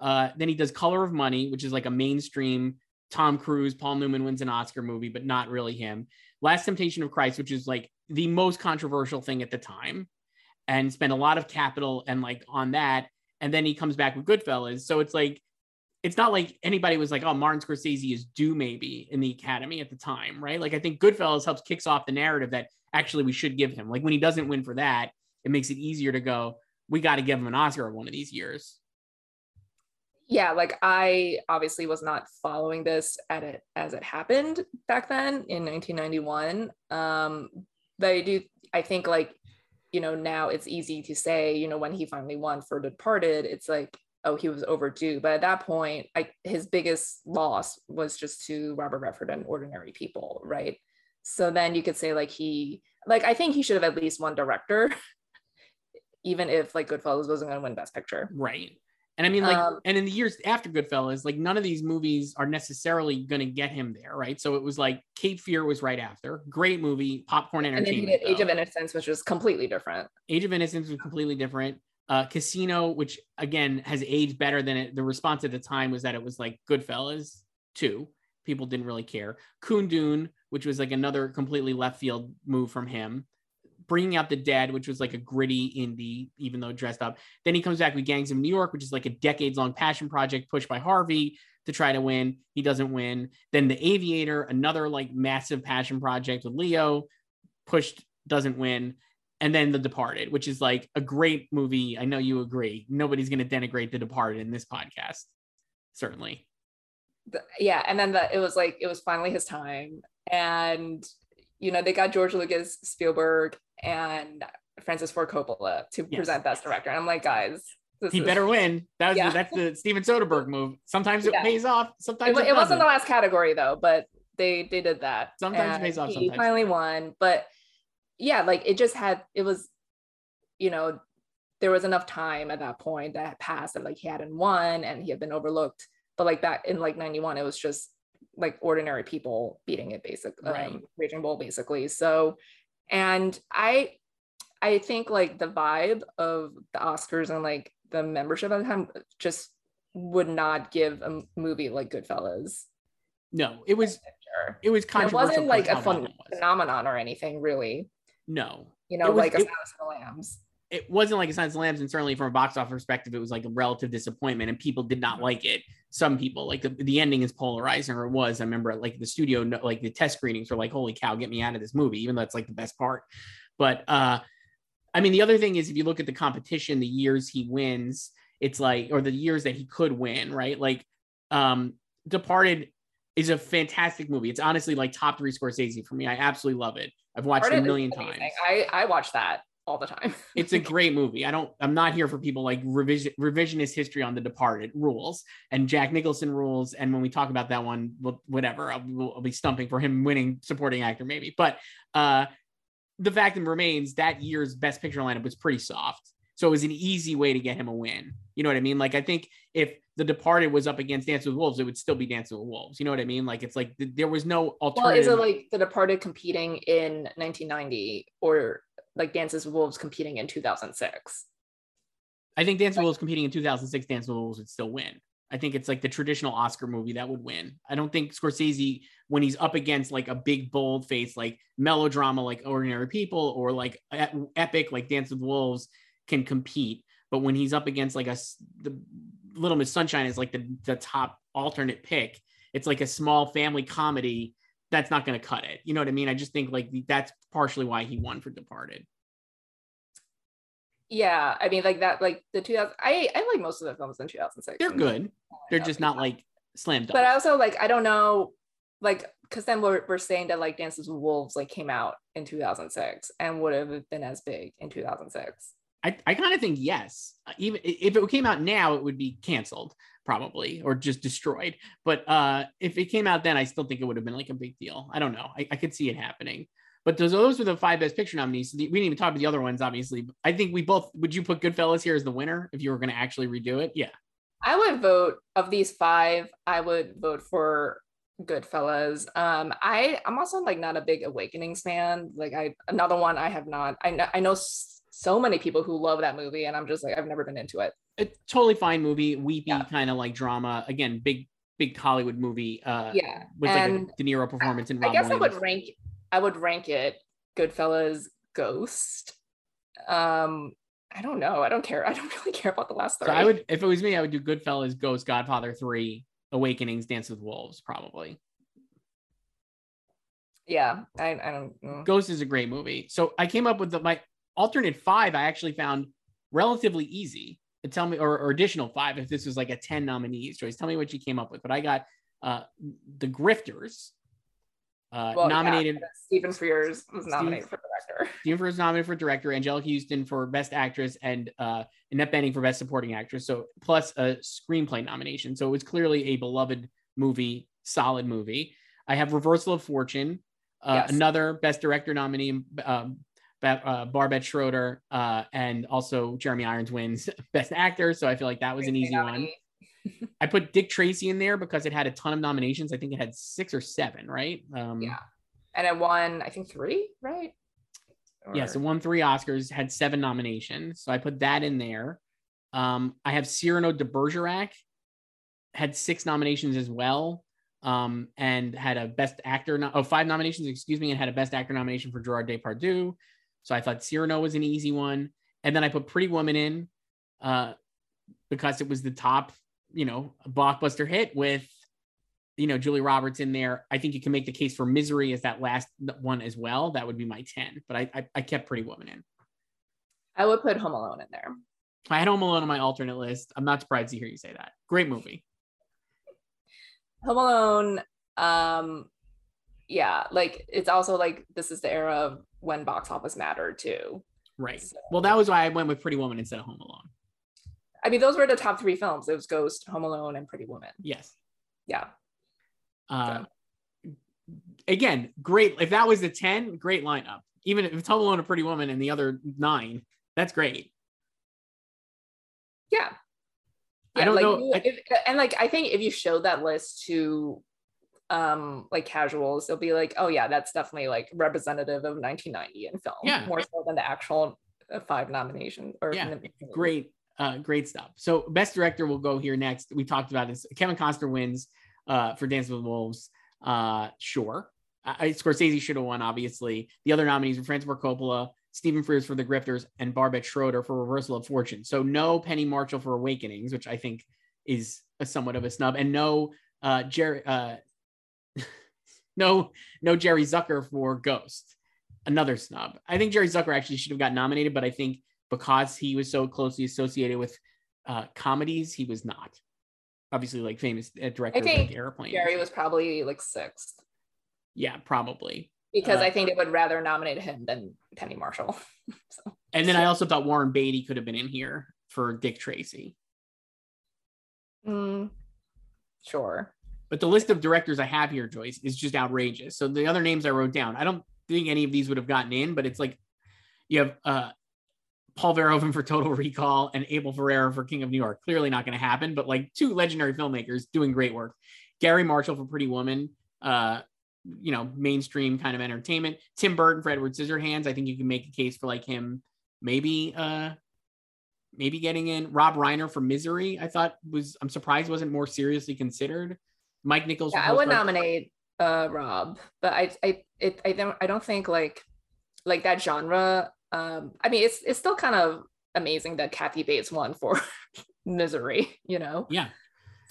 Uh, then he does Color of Money, which is like a mainstream Tom Cruise, Paul Newman wins an Oscar movie, but not really him. Last Temptation of Christ, which is like the most controversial thing at the time, and spent a lot of capital and like on that. And then he comes back with Goodfellas. So it's like, it's not like anybody was like, oh, Martin Scorsese is due maybe in the Academy at the time, right? Like I think Goodfellas helps kicks off the narrative that actually we should give him. Like when he doesn't win for that, it makes it easier to go, we got to give him an Oscar one of these years. yeah like i obviously was not following this at it as it happened back then in 1991 um but i do i think like you know now it's easy to say you know when he finally won for departed it's like oh he was overdue. But at that point i his biggest loss was just to robert redford and ordinary people right? So then you could say like he like i think he should have at least one director even if like goodfellas wasn't going to win best picture. Right. And I mean, like, Um, and in the years after Goodfellas, like, none of these movies are necessarily going to get him there, right? So it was like Cape Fear was right after. Great movie, popcorn and then he entertainment. did Age of Innocence, which was completely different. Age of Innocence was completely different. Uh, Casino, which again has aged better than it. The response at the time was that it was like Goodfellas too. People didn't really care. Kundun, which was like another completely left field move from him. Bringing Out the Dead, which was like a gritty indie, even though dressed up. Then he comes back with Gangs of New York, which is like a decades long passion project pushed by Harvey. to try to win. He doesn't win. Then The Aviator, another like massive passion project with Leo, pushed, doesn't win. And then The Departed, which is like a great movie. I know you agree. Nobody's going to denigrate The Departed in this podcast, certainly. Yeah, and then the, it was like it was finally his time, and you know they got George Lucas, Spielberg, and Francis Ford Coppola to Yes. present Best Director. And I'm like, guys, He is- better win. That was Yeah. that's the Steven Soderbergh move. Sometimes it Yeah. pays off. Sometimes wa- it, it wasn't the last category though, but they they did that. Sometimes it pays off, He sometimes finally won, but yeah, like it just had it was, you know, there was enough time at that point that had passed that like he hadn't won and he had been overlooked. But like back in like '91, it was just like ordinary people beating it, basically, Right. um, Raging Bull, basically. So, and I, I think like the vibe of the Oscars and like the membership at the time just would not give a movie like Goodfellas. No, it was it was It controversial. wasn't like a fun phenomenon or anything, really. No, You know, was- like a it- Silence of the Lambs. it wasn't like a Silence of the Lambs, and certainly from a box office perspective, it was like a relative disappointment, and people did not like it. Some people like the, the ending is polarizing, or it was. I remember like the studio, like the test screenings were like, "Holy cow, get me out of this movie!" Even though it's like the best part. But uh, I mean, the other thing is if you look at the competition, the years he wins, it's like, or the years that he could win, right? Like, um, Departed is a fantastic movie. It's honestly like top three Scorsese for me. I absolutely love it. I've watched it a million times I I watch that all the time. it's a great movie. I don't. I'm not here for people like revision revisionist history on The Departed rules and Jack Nicholson rules. And when we talk about that one, well, whatever, I'll, we'll- I'll be stumping for him winning supporting actor maybe. But uh, the fact remains that year's Best Picture lineup was pretty soft, so it was an easy way to get him a win. You know what I mean? Like I think if The Departed was up against Dance with Wolves, it would still be Dance with Wolves. You know what I mean? Like it's like th- there was no well, alternative. is it like The Departed competing in 1990 or like Dances with Wolves competing in 2006? I think Dances with Wolves competing in 2006, Dances with Wolves would still win. I think it's like the traditional Oscar movie that would win. I don't think Scorsese, when he's up against like a big bold face, like melodrama, like Ordinary People, or like epic, like Dance with Wolves, can compete. But when he's up against like a the Little Miss Sunshine is like the the top alternate pick. It's like a small family comedy. That's not going to cut it. You know what I mean? I just think like that's partially why he won for Departed. Yeah, I mean like that like the 2000 I I like most of the films in 2006. They're good. They're just not like slam dunk. But I also like I don't know like because then we're, we're saying that like Dances with Wolves like came out in 2006 and would have been as big in 2006. I, I kind of think yes. Even if it came out now, it would be canceled probably or just destroyed. But uh, if it came out then, I still think it would have been like a big deal. I don't know. I, I could see it happening. But those those were the five best picture nominees. We didn't even talk about the other ones, obviously. I think we both would you put Goodfellas here as the winner if you were going to actually redo it? Yeah. I would vote of these five. I would vote for Goodfellas. Um, I I'm also like not a big Awakenings fan. Like I another one I have not. I know I know so many people who love that movie, and I'm just like I've never been into it. A totally fine movie, weepy Yeah. kind of like drama. Again, big big Hollywood movie. Uh, Yeah, with like a De Niro performance and I Rob guess I would rank. I would rank it Goodfellas, Ghost. Um, I don't know. I don't care. I don't really care about the last three. So I would, if it was me, I would do Goodfellas, Ghost, Godfather Three, Awakenings, Dance with Wolves, probably. Yeah, I, I don't. mm. Ghost is a great movie. So I came up with the, my alternate five. I actually found relatively easy to tell me, or, or additional five if this was like a ten nominees. choice. tell me what you came up with. But I got uh the Grifters, uh, Well, yeah, nominated. Stephen Frears was nominated for director. Stephen Frears nominated for director, Anjelica Huston for best actress, and uh, Annette Bening for best supporting actress. So plus a screenplay nomination. So it was clearly a beloved movie, solid movie. I have Reversal of Fortune, uh, Yes. another best director nominee, um, uh, Barbet Schroeder, uh, and also Jeremy Irons wins best actor. So I feel like that was an easy one. I put Dick Tracy in there because it had a ton of nominations. I think it had six or seven, right? Um, Yeah. And it won, I think, three, right? Yeah, Or- so won three Oscars, had seven nominations. So I put that in there. Um, I have Cyrano de Bergerac, had six nominations as well, um, and had a Best Actor, no- oh, five nominations, excuse me, and had a Best Actor nomination for Gerard Depardieu. So I thought Cyrano was an easy one. And then I put Pretty Woman in uh, because it was the top, you know, blockbuster hit with you know, Julia Roberts in there. I think you can make the case for Misery as that last one as well. That would be my 10, but I, I, I kept Pretty Woman in. I would put Home Alone in there. I had Home Alone on my alternate list. I'm not surprised to hear you say that. Great movie. Home Alone, um, yeah, like it's also like this is the era of when box office mattered too. Right. So, well, that was why I went with Pretty Woman instead of Home Alone. I mean, those were the top three films. It was Ghost, Home Alone, and Pretty Woman. Yes. Yeah. Uh, so. Again, great. If that was the 10, great lineup. Even if it's Home Alone, a Pretty Woman, and the other nine, that's great. Yeah. yeah I don't like, know. If, and like, I think if you showed that list to um like casuals they'll be like oh yeah that's definitely like representative of 1990 in film yeah. more so than the actual uh, five nomination or yeah. great uh great stuff. So best director will go here next. We talked about this. Kevin costner wins uh for dance with wolves. Uh sure. I, Scorsese should have won, obviously. The other nominees were Francis Ford Coppola, Stephen Frears for The Grifters, and Barbet Schroeder for Reversal of Fortune. So no Penny Marshall for Awakenings, which I think is a somewhat of a snub, and no uh, Jerry, uh, no, no Jerry Zucker for Ghost. Another snub. I think Jerry Zucker actually should have got nominated, but I think because he was so closely associated with uh, comedies, he was not. Obviously, like famous uh, director I think like Airplane. Jerry was probably like sixth. Yeah, probably. Because uh, I think they would rather nominate him than Penny Marshall. so. And then I also thought Warren Beatty could have been in here for Dick Tracy. Mm, sure. But the list of directors I have here, Joyce, is just outrageous. So the other names I wrote down, I don't think any of these would have gotten in, but it's like you have uh, Paul Verhoeven for Total Recall and Abel Ferrara for King of New York. Clearly not going to happen, but like two legendary filmmakers doing great work. Gary Marshall for Pretty Woman, uh, you know, mainstream kind of entertainment. Tim Burton for Edward Scissorhands. I think you can make a case for like him maybe uh maybe getting in. Rob Reiner for Misery, I thought was I'm surprised wasn't more seriously considered. Mike Nichols. Yeah, I would nominate uh Rob, but I I it, I don't I don't think like like that genre. Um, I mean, it's it's still kind of amazing that Kathy Bates won for Misery. You know. Yeah.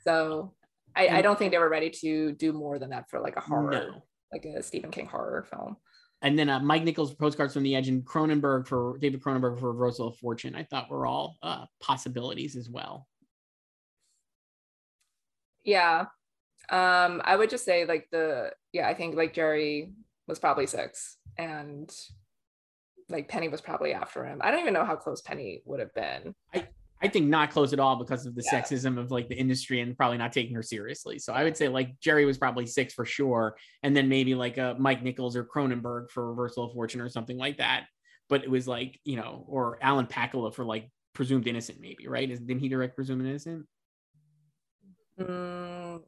So I, I don't think they were ready to do more than that for like a horror, no. like a Stephen King horror film. And then uh, Mike Nichols postcards from the edge and Cronenberg for David Cronenberg for Reversal of Fortune. I thought were all uh, possibilities as well. Yeah, um, I would just say like the yeah, I think like Jerry was probably six and like Penny was probably after him. I don't even know how close Penny would have been. I, I think not close at all because of the yeah. sexism of like the industry and probably not taking her seriously. So I would say like Jerry was probably six for sure. And then maybe like a Mike Nichols or Cronenberg for Reversal of Fortune or something like that. But it was like, you know, or Alan Pakula for like Presumed Innocent, maybe, right? Didn't he direct Presumed Innocent? Mm,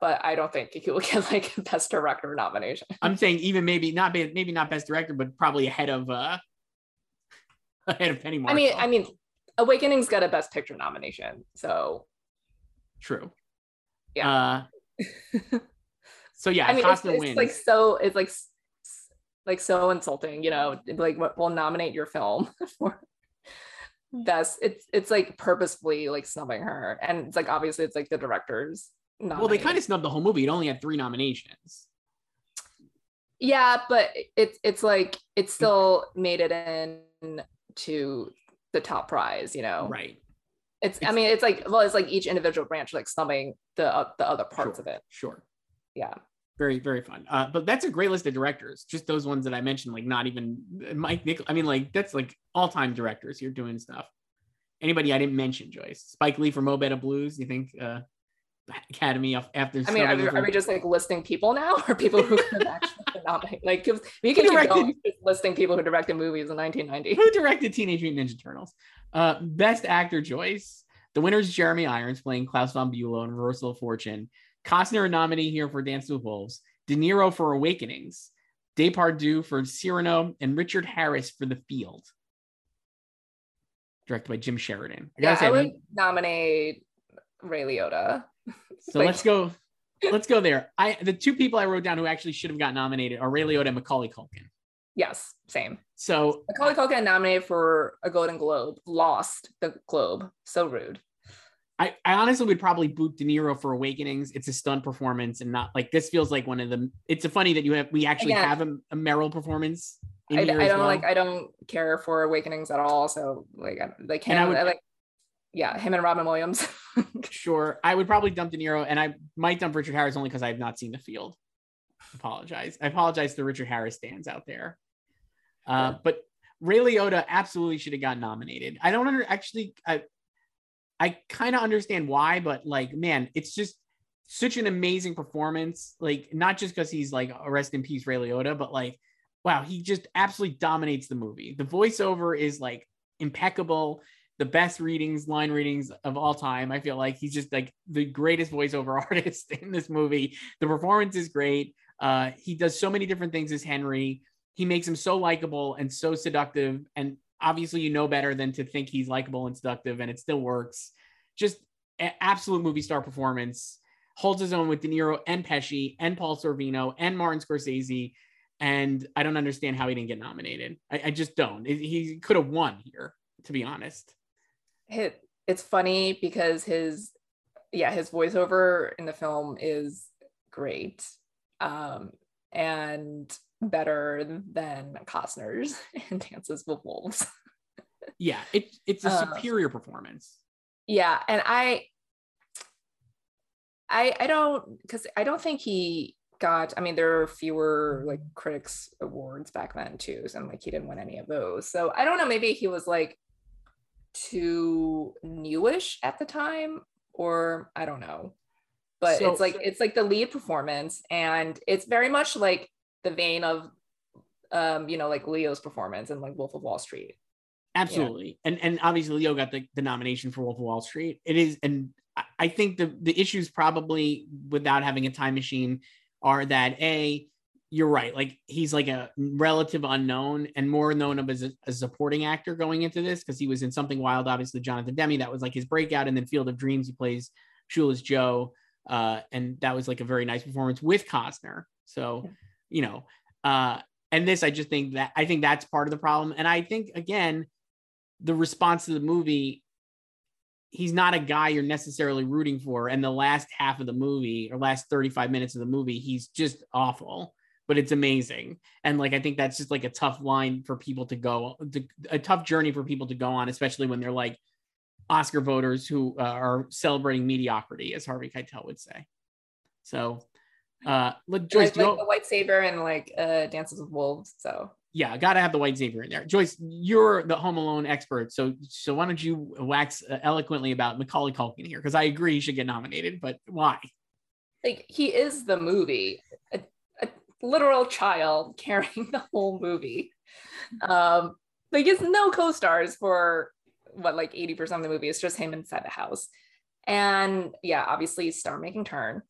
but I don't think he will get like best director nomination. I'm saying even maybe not maybe not best director, but probably ahead of uh ahead of Penny Marshall. I mean, I mean, Awakening's got a best picture nomination, so true. Yeah. Uh, so yeah, I mean, it's, it's like so it's like like so insulting, you know, like we'll nominate your film for best. It's it's like purposefully like snubbing her, and it's like obviously it's like the directors well, they kind of snubbed the whole movie. It only had three nominations. Yeah, but it's it's like it still made it in to the top prize, you know. Right. It's, it's I mean it's like well it's like each individual branch like snubbing the uh, the other parts sure, of it. Sure. Yeah. Very very fun. Uh, but that's a great list of directors. Just those ones that I mentioned, like not even Mike Nick. I mean, like that's like all time directors here doing stuff. Anybody I didn't mention, Joyce. Spike Lee for Mo Better Blues. You think? uh Academy of after. I mean, are we, are we, just like listing people now, or people who actually nominate? Like, we can directed, keep going listing people who directed movies in 1990. Who directed Teenage Mutant Ninja Turtles? Uh, Best Actor Joyce. The winner is Jeremy Irons playing Klaus von Bülow in Reversal of Fortune. Costner a nominee here for Dance with Wolves. De Niro for Awakenings. Depardieu for Cyrano, and Richard Harris for The Field. Directed by Jim Sheridan. I yeah, say, I would nominate Ray Liotta. So let's go. Let's go there. I the two people I wrote down who actually should have got nominated are Ray Liotta and Macaulay Culkin. Yes, same. So Macaulay Culkin nominated for a Golden Globe, lost the Globe. So rude. I, I honestly would probably boot De Niro for Awakenings. It's a stunt performance, and not like this feels like one of them. It's a funny that you have we actually Again, have a, a Meryl performance. in I, I don't well. like I don't care for Awakenings at all. So like I, like him, I I like yeah, him and Robin Williams. Sure, I would probably dump De Niro, and I might dump Richard Harris only because I have not seen The Field. Apologize. I apologize to Richard Harris stands out there. Uh, but Ray Liotta absolutely should have gotten nominated. I don't under actually. I I kind of understand why, but like, man, it's just such an amazing performance. Like, not just because he's like a rest in peace Ray Liotta, but like, wow, he just absolutely dominates the movie. The voiceover is like impeccable the best readings, line readings of all time. I feel like he's just like the greatest voiceover artist in this movie. The performance is great. Uh, he does so many different things as Henry. He makes him so likable and so seductive. And obviously, you know better than to think he's likable and seductive, and it still works. Just absolute movie star performance. Holds his own with De Niro and Pesci and Paul Sorvino and Martin Scorsese. And I don't understand how he didn't get nominated. I, I just don't. He could have won here, to be honest. It, it's funny because his yeah his voiceover in the film is great um and better than Costner's in Dances with Wolves. Yeah, it, it's a Uh, superior performance. yeah and i i i don't because i don't think he got i mean there are fewer like critics awards back then too so I'm like he didn't win any of those so i don't know maybe he was like too newish at the time or i don't know but So- it's like it's like the lead performance and it's very much like the vein of um you know like leo's performance and like wolf of wall street Absolutely. And and obviously Leo got the, the nomination for Wolf of Wall Street. It is, and I- I think the the issues probably without having a time machine are that a you're right, like he's like a relative unknown and more known of as a, a supporting actor going into this because he was in something wild, obviously Jonathan Demme, that was like his breakout, and then Field of Dreams, he plays Shoeless Joe, uh, and that was like a very nice performance with Costner. So, you know, uh, and this I just think that I think that's part of the problem, and I think again the response to the movie he's not a guy you're necessarily rooting for and the last half of the movie or last 35 minutes of the movie he's just awful but it's amazing and like i think that's just like a tough line for people to go to, a tough journey for people to go on especially when they're like oscar voters who uh, are celebrating mediocrity as harvey keitel would say so uh let Joyce, like, do you- like the white saber and like uh dances with wolves so yeah, gotta have the white savior in there. Joyce, you're the Home Alone expert, so so why don't you wax uh, eloquently about Macaulay Culkin here? Because I agree he should get nominated, but why? like he is the movie literal child carrying the whole movie. Um like he has no co-stars for what like 80% of the movie. It's just him inside the house. And yeah obviously star making turn.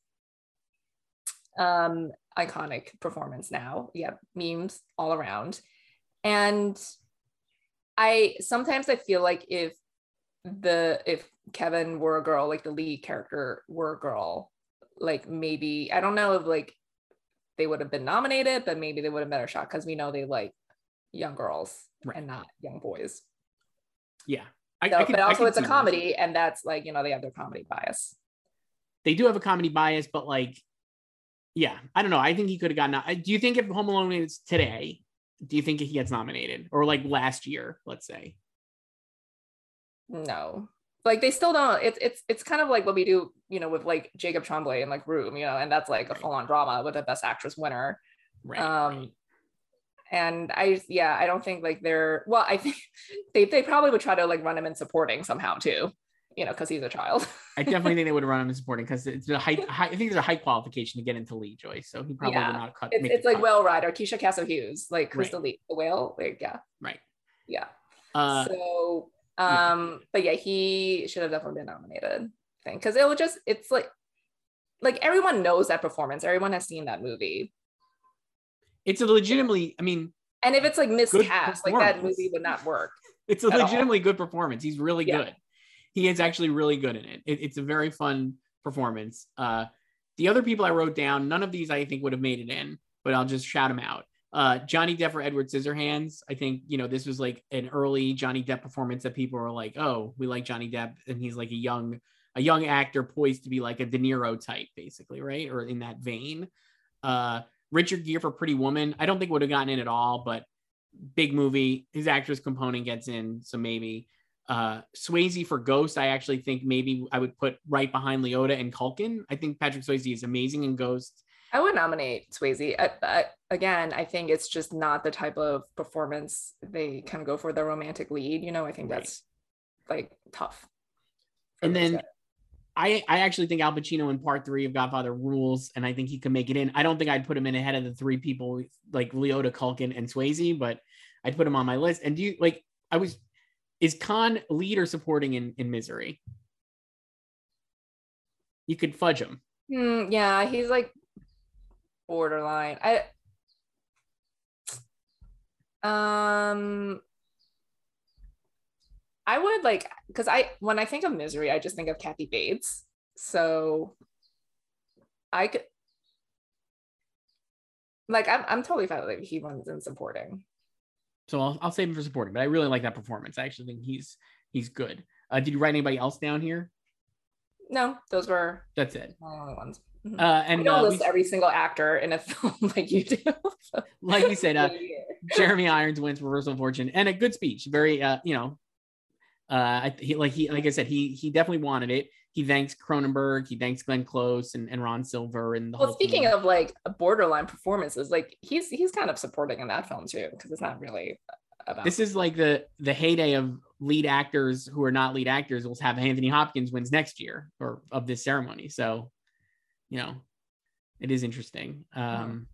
Um iconic performance now. Yeah memes all around. And i sometimes i feel like if the if kevin were a girl like the lead character were a girl like maybe I don't know if like they would have been nominated, but maybe they would have better shot because we know they like young girls Right. and not young boys. Yeah, I, So, I could- but also it's a see that. comedy, and that's like you know they have their comedy bias. They do have a comedy bias, but like, yeah, I don't know. I think he could have gotten. Do you think if Home Alone is today, do you think he gets nominated or like last year, let's say? No, like they still don't. It's it's it's kind of like what we do, you know, with like Jacob Tremblay and like Room, you know, and that's like a full on drama with a Best Actress winner. Right. um right. and i yeah i don't think like they're well i think they, they probably would try to like run him in supporting somehow too you know because he's a child I definitely think they would run him in supporting because it's a height, high, I think there's a high qualification to get into lead, Joyce. So he probably Yeah. would not cut. it's, it's like cut. whale rider keisha castle hughes like who's Right. the lead the whale like yeah right. yeah Uh, so. Um but yeah he should have definitely been nominated I think because it will just it's like like everyone knows that performance everyone has seen that movie it's a legitimately. I mean, and if it's like miscast like that movie would not work It's a at all. legitimately good performance. He's really Yeah. good. He is actually really good in it. It- It's a very fun performance. Uh, the other people I wrote down, none of these I think would have made it in, but I'll just shout them out. Uh, Johnny Depp for Edward Scissorhands. I think you know this was like an early Johnny Depp performance that people were like, "Oh, we like Johnny Depp," and he's like a young a young actor poised to be like a De Niro type, basically, right? Or in that vein. Uh, Richard Gere for Pretty Woman, I don't think would have gotten in at all, but big movie. His actress component gets in, so maybe. Uh, Swayze for Ghost, I actually think maybe I would put right behind Liotta and Culkin. I think Patrick Swayze is amazing in Ghost. I would nominate Swayze. I, I, again, I think it's just not the type of performance they kind of go for the romantic lead. You know, I think Right. that's like tough. And then. I, I actually think Al Pacino in part three of Godfather rules, and I think he can make it in. I don't think I'd put him in ahead of the three people like Liotta, Culkin, and Swayze, but I'd put him on my list. And do you like? I was, is Caan lead or supporting in in Misery? You could fudge him. Hmm, yeah, he's like borderline. I um I would like because I when I think of misery, I just think of Kathy Bates. So I could like I'm I'm totally fine with it if he runs in supporting. So I'll, I'll save him for supporting, but I really like that performance. I actually think he's he's good. Uh, did you write anybody else down here? No, those were That's it. my only ones. Uh, I and don't uh, list we- every single actor in a film like you do. like you said, uh, Jeremy Irons wins Reversal of Fortune and a good speech. Very, uh, you know, uh, I, he, like he, like I said, he he definitely wanted it. He thanks Cronenberg, he thanks Glenn Close and, and Ron Silver and the well whole. speaking team. of like borderline performances like he's he's kind of supporting in that film too because it's not really about this is like the the heyday of lead actors who are not lead actors. We'll have Anthony Hopkins wins next year or of this ceremony. So, you know, it is interesting. Um,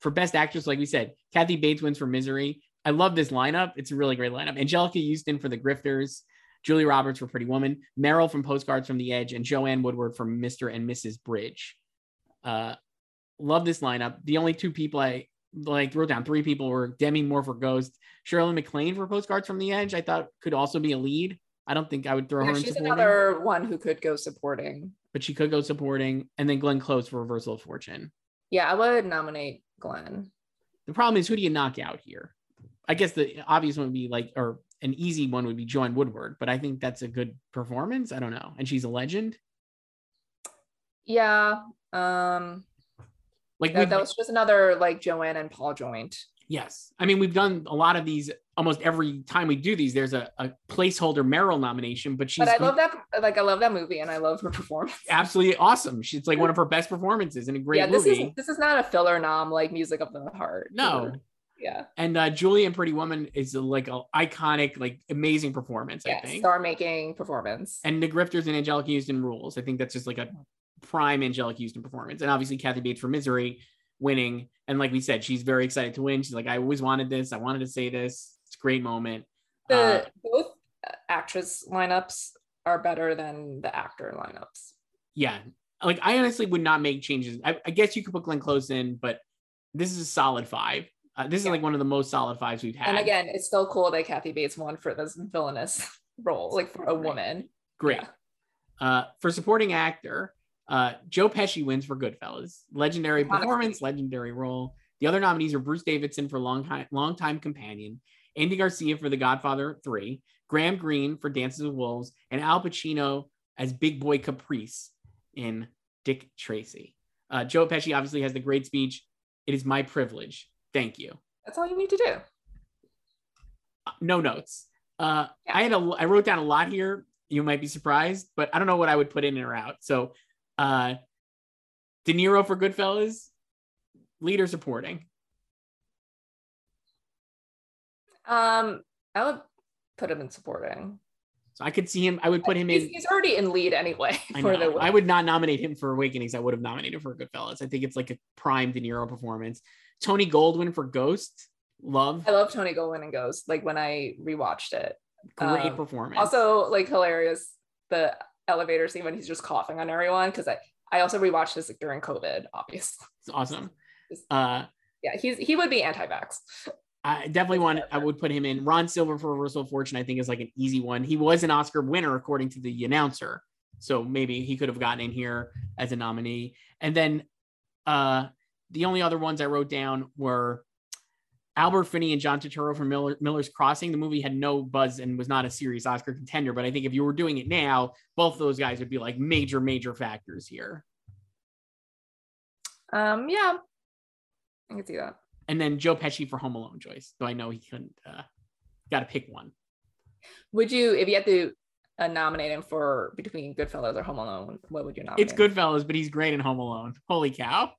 For best actress, like we said, Kathy Bates wins for Misery. I love this lineup. It's a really great lineup. Anjelica Huston for The Grifters, Julia Roberts for Pretty Woman, Meryl from Postcards from the Edge, and Joanne Woodward from Mr. and Mrs. Bridge. Uh, love this lineup. The only two people I like wrote down three people were Demi Moore for Ghost, Shirley MacLaine for Postcards from the Edge. I thought could also be a lead. I don't think I would throw Yeah, her she's another one who could go supporting but she could go supporting. And then Glenn Close for Reversal of Fortune. yeah i would nominate glenn The problem is, who do you knock out here? I guess the obvious one would be like, or an easy one would be Joan Woodward, but I think that's a good performance. I don't know. And she's a legend. yeah um Like, that, that was just another like joanne and paul joint yes. I mean, we've done a lot of these almost every time we do these. There's a, a placeholder Meryl nomination, but she's but i love that like i love that movie and i love her performance absolutely awesome. She's like one of her best performances in a great yeah this movie. is this is not a filler nom like music of the heart No. or- yeah And uh, Julie and Pretty Woman is like a iconic, like amazing performance, I think. star making performance and the Grifters and Anjelica Huston rules. I think that's just like a prime Anjelica Huston performance. And obviously Kathy Bates for Misery winning. And like we said, she's very excited to win. She's like, I always wanted this. I wanted to say this. It's a great moment. the Uh, both actress lineups are better than the actor lineups yeah. Like I honestly would not make changes. I, I guess you could put Glenn Close in, but this is a solid five. Uh, this is like one of the most solid fives we've had. and again it's still cool that kathy bates won for this villainous role like for a woman great. Yeah. Uh, for supporting actor, uh, Joe Pesci wins for Goodfellas. Legendary performance, legendary role. The other nominees are Bruce Davidson for long time, long time companion, Andy Garcia for The Godfather 3, Graham Greene for Dances with Wolves, and Al Pacino as Big Boy Caprice in Dick Tracy. Uh, Joe Pesci obviously has the great speech. It is my privilege. Thank you. that's all you need to do Uh, no notes. Uh, Yeah. I had a I wrote down a lot here. You might be surprised, but I don't know what I would put in or out. So, uh, De Niro for Goodfellas, leader supporting. Um i would put him in supporting So I could see him. I would put him he's, in. he's already in lead anyway I, for know. the I would not nominate him for Awakenings. I would have nominated for Goodfellas. I think it's like a prime De Niro performance. Tony Goldwyn for Ghost, love, i love tony goldwyn and ghost like when i rewatched it great um, performance. also like hilarious the elevator scene when he's just coughing on everyone because i i also rewatched this like, during covid obviously it's awesome. Uh, yeah he's he would be anti-vax I definitely want. I would put him in. Ron Silver for Reversal of Fortune. I think is like an easy one. He was an Oscar winner according to the announcer, so maybe he could have gotten in here as a nominee. And then uh, the only other ones I wrote down were Albert Finney and John Turturro from Miller, Miller's Crossing. The movie had no buzz and was not a serious Oscar contender. But I think if you were doing it now, both those guys would be like major, major factors here. Um, yeah, I can see that. And then Joe Pesci for Home Alone, Joyce. Though I know he couldn't. Uh, Got to pick one. Would you, if you had to uh, nominate him for between Goodfellas or Home Alone, what would you nominate? It's Goodfellas, but he's great in Home Alone. Holy cow!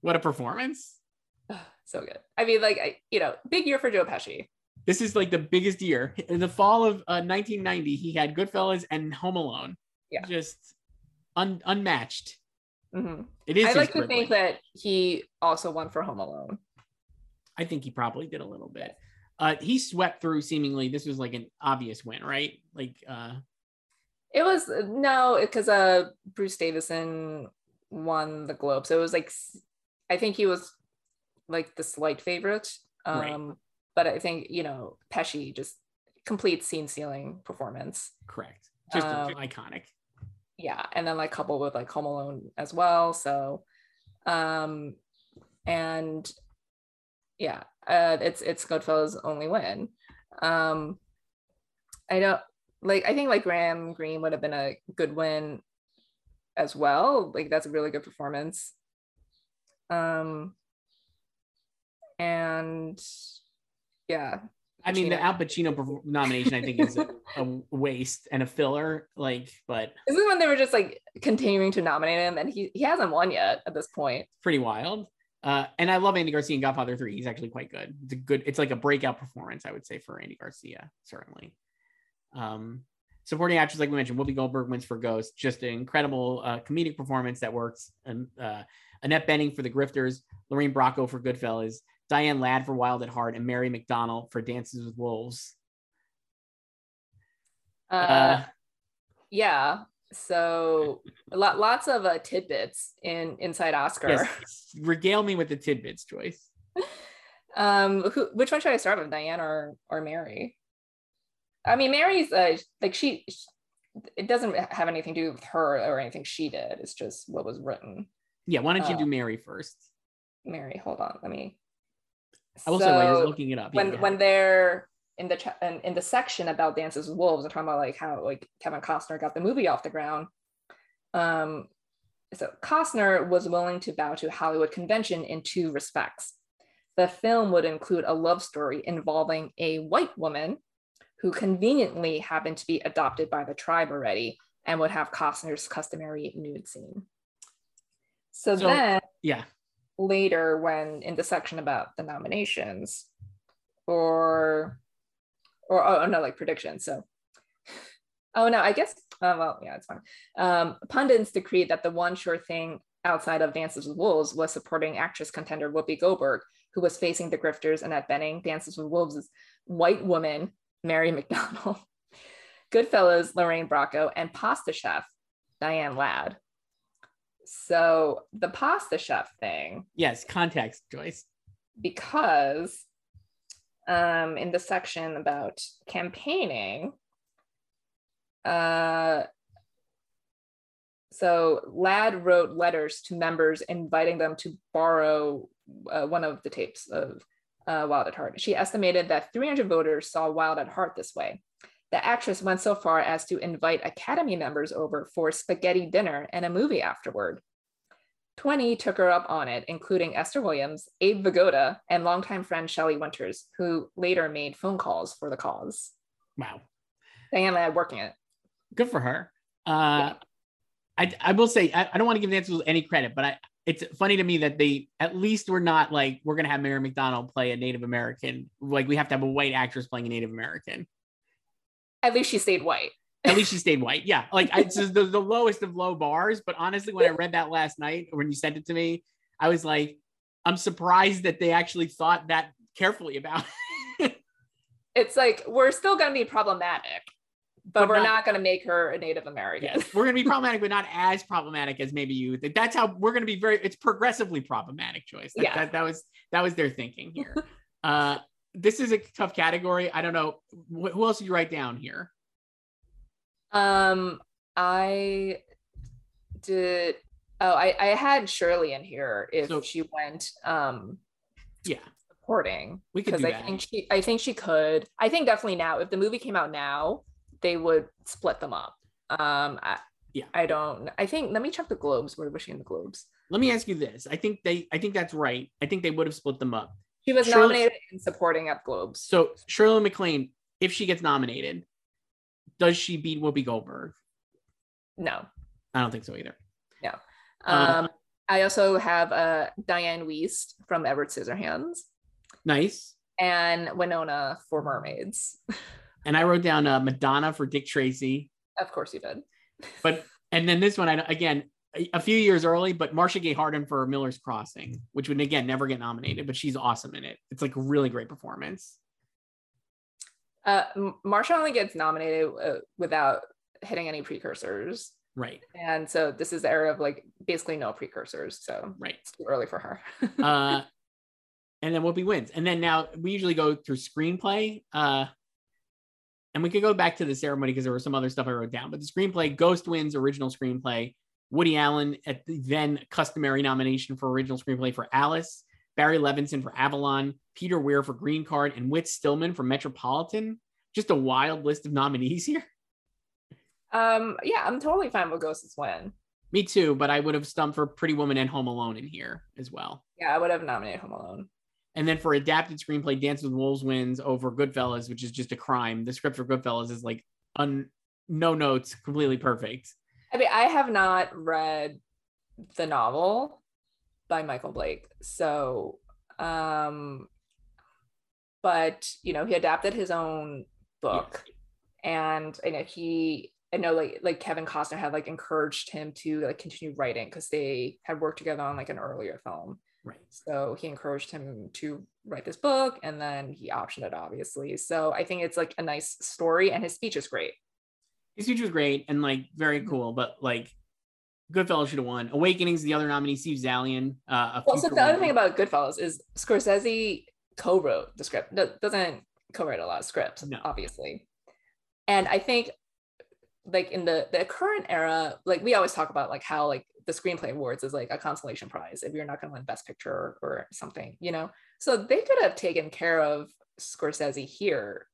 What a performance! so good. I mean, like, I, you know, big year for Joe Pesci. This is like the biggest year. In the fall of uh, 1990, he had Goodfellas and Home Alone. Yeah. Just un- unmatched. Mm-hmm. It is. I like to think that he also won for Home Alone. I think he probably did a little bit. Uh, he swept through seemingly. This was like an obvious win, right? Like, uh, It was no, because uh, Bruce Davison won the Globe, so it was like I think he was like the slight favorite. Um, Right. But I think you know Pesci just complete scene stealing performance. correct. Just Um, iconic. yeah and then like coupled with like home alone as well so um and yeah uh it's it's goodfellas only win um i don't like i think like graham greene would have been a good win as well like that's a really good performance um and yeah I mean, the. Al Pacino nomination, I think, is a, a waste and a filler. Like, but this is when they were just like continuing to nominate him and he, he hasn't won yet at this point pretty wild. Uh, and I love Andy Garcia in Godfather 3. He's actually quite good. It's a good, it's like a breakout performance, I would say, for Andy Garcia, certainly. Um, supporting actors, like we mentioned, Whoopi Goldberg wins for Ghost. Just an incredible uh, comedic performance that works. And uh, Annette Bening for The Grifters, Lorraine Bracco for Goodfellas, Diane Ladd for Wild at Heart, and Mary McDonnell for Dances with Wolves. uh, Uh, yeah so lot lots of uh, tidbits in inside oscar yes, regale me with the tidbits, Joyce. um who, which one should i start with diane or or mary i mean mary's uh, like she it doesn't have anything to do with her or anything she did it's just what was written Yeah, why don't you do Mary first? mary hold on let me I will say while you're looking it up. when go when they're in the cha- in, in the section about dances with wolves they're talking about like how like kevin costner got the movie off the ground. Um so costner was willing to bow to hollywood convention in two respects. The film would include a love story involving a white woman who conveniently happened to be adopted by the tribe already and would have costner's customary nude scene. So, So- then yeah, later when in the section about the nominations or or oh no like predictions so. Oh no i guess uh, well yeah it's fine. Um pundits decreed that the one sure thing outside of dances with wolves was supporting actress contender whoopi goldberg who was facing the grifters annette bening dances with wolves' white woman mary mcdonnell. Goodfellas lorraine bracco and pasta chef diane ladd. So the pasta chef thing yes, context, Joyce. because um, in the section about campaigning, uh, so Ladd wrote letters to members inviting them to borrow uh, one of the tapes of uh, Wild at Heart. She estimated that 300 voters saw Wild at Heart this way. The actress went so far as to invite Academy members over for spaghetti dinner and a movie afterward. 20 took her up on it, including Esther Williams, Abe Vigoda, and longtime friend Shelley Winters, who later made phone calls for the cause. Wow, Diane Ladd working it. good for her. Uh, I I will say I, I don't want to give Nancy any credit, but I it's funny to me that they at least were not like we're gonna have Mary McDonnell play a Native American. Like we have to have a white actress playing a Native American. At least she stayed white. At least she stayed white. Yeah, like I, it's the, the lowest of low bars. But honestly, when I read that last night, when you sent it to me, I was like, I'm surprised that they actually thought that carefully about. it. It's like we're still going to be problematic, but, But we're not- not, going to make her a Native American. Yes, we're gonna be problematic, but not as problematic as maybe you. think. That's how we're gonna be very. It's progressively problematic choice. That, Yeah. that, that was that was their thinking here. uh, this is a tough category. I don't know Wh- who else did you write down here. Um, I did. Oh, I, I had Shirley in here if So- she went um Yeah, supporting We could because I that. think she I think she could. I think definitely now if the movie came out now, they would split them up. Um I, Yeah. I don't I think let me check the globes. Where was she in the globes? Let me ask you this. I think they I think that's right. I think they would have split them up. She was Shirley- nominated in supporting at globes. So Shirley MacLaine, if she gets nominated, does she beat Whoopi Goldberg? No. I don't think so either. Uh, Um I also have uh Dianne Wiest from Edward Scissorhands Nice. and Winona for Mermaids. And I wrote down uh, Madonna for Dick Tracy, of course you did. but and then this one I again a, a few years early, but Marcia Gay Harden for Miller's Crossing, which would again never get nominated, but she's awesome in it. It's like a really great performance. Uh Marcia only gets nominated uh, without hitting any precursors. Right, And so this is the era of like basically no precursors. So right. it's too early for her. uh, and then Whoopi wins. And then now we usually go through screenplay. Uh, and we could go back to the ceremony because there was some other stuff I wrote down. But the screenplay, Ghost wins original screenplay. Woody Allen at the then customary nomination for original screenplay for Alice. Barry Levinson for Avalon. Peter Weir for Green Card, and Whit Stillman for Metropolitan. Just a wild list of nominees here. um, yeah, I'm totally fine with Ghosts win. Me too, but I would have stumped for Pretty Woman and Home Alone in here as well. Yeah, I would have nominated Home Alone. And then for adapted screenplay, Dance with Wolves wins over Goodfellas, which is just a crime. The script for Goodfellas is like un no notes, completely perfect. I mean, I have not read the novel by Michael Blake. So, um, but you know, he adapted his own book, and I know he, I know like like Kevin Costner had like encouraged him to like continue writing because they had worked together on like an earlier film. Right. So he encouraged him to write this book, and then he optioned it, obviously. So I think it's like a nice story, and his speech is great. His speech was great and like very Mm-hmm. cool, but like Goodfellas should have won. Awakenings, the other nominee, Steve Zaillian. Uh, a Also, future the other thing about Goodfellas is Scorsese co-wrote the script. Do- Doesn't co-write a lot of scripts, No. obviously. And I think, like in the the current era, like we always talk about, like how like the screenplay awards is like a consolation prize if you're not going to win Best Picture or something, you know. So they could have taken care of Scorsese here,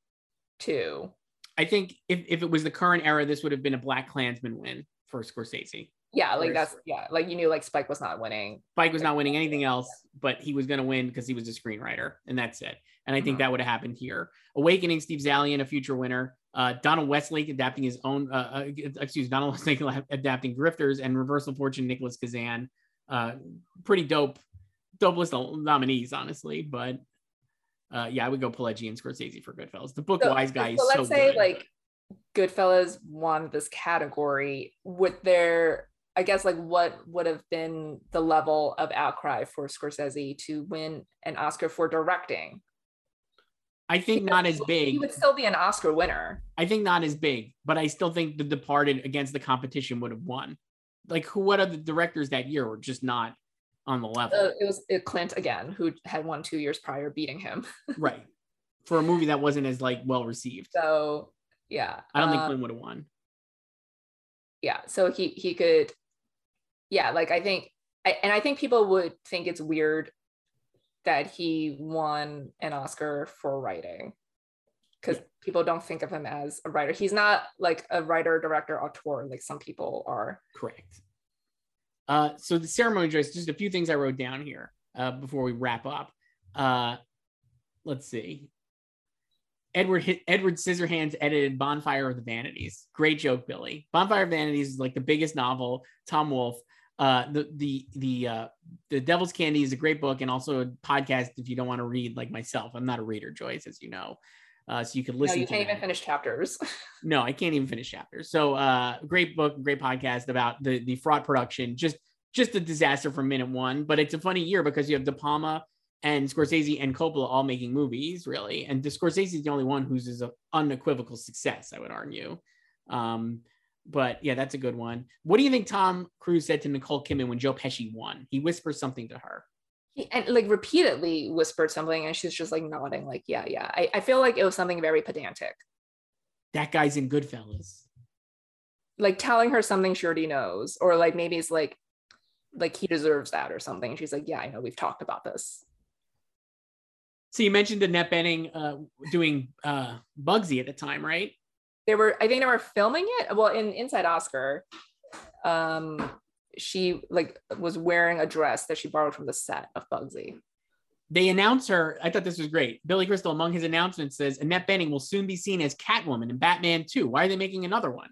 too. I think if, if it was the current era, this would have been a BlacKkKlansman win for Scorsese. Yeah, like that's yeah, like you knew like Spike was not winning. Spike was not winning anything else, but he was going to win because he was a screenwriter, and that's it. And I think Mhm. that would have happened here. Awakening, Steve Zaillian, a future winner. Uh, Donald Westlake adapting his own, uh, uh, excuse Donald Westlake adapting Grifters, and Reversal Fortune, Nicholas Kazan. Uh, pretty dope, dope list of nominees, honestly. But uh, yeah, I would go Pileggi and Scorsese for Goodfellas. The book So- Wise guy so so let's say good. like Goodfellas won this category. Would there, I guess, like what would have been the level of outcry for Scorsese to win an Oscar for directing? I think not as big. He would still be an Oscar winner. I think not as big, but I still think The Departed against the competition would have won. Like, who? What are the directors that year were just not on the level, Uh, it was uh, Clint again, who had won two years prior, beating him. right? For a movie that wasn't as like well received, So yeah, I don't think uh, Clint would have won. yeah so he he could yeah like i think I, and i think people would think it's weird that he won an oscar for writing because Yeah. people don't think of him as a writer he's not like a writer director auteur like some people are Correct. Uh, so the ceremony dress, just a few things I wrote down here uh, before we wrap up. Uh, let's see. Edward Edward Scissorhands edited Bonfire of the Vanities. Great joke, Billy. Bonfire of Vanities is like the biggest novel. Tom Wolfe. Uh, the the the uh, the Devil's Candy is a great book and also a podcast if you don't want to read like myself. I'm not a reader, Joyce, as you know. Uh, so you could no listen. you to can't even finish chapters No, I can't even finish chapters. So uh great book, great podcast about the the fraud production. Just just a disaster from minute one, but it's a funny year because you have De Palma and Scorsese and Coppola all making movies, really. And the Scorsese is the only one who's is an unequivocal success, I would argue. Um, but yeah, that's a good one. What do you think Tom Cruise said to Nicole Kidman when Joe Pesci won? He whispers something to her. He- and like repeatedly whispered something and she's just like nodding like yeah yeah I, I feel like it was something very pedantic That guy's in Goodfellas. like telling her something she already knows or like maybe it's like like he deserves that or something she's like yeah i know we've talked about this So you mentioned Annette Bening uh, doing uh, Bugsy at the time, right? They were, I think they were filming it. Well, in Inside Oscar, um, she like was wearing a dress that she borrowed from the set of Bugsy. They announce her. I thought this was great. Billy Crystal, among his announcements, says Annette Bening will soon be seen as Catwoman in Batman 2. Why are they making another one?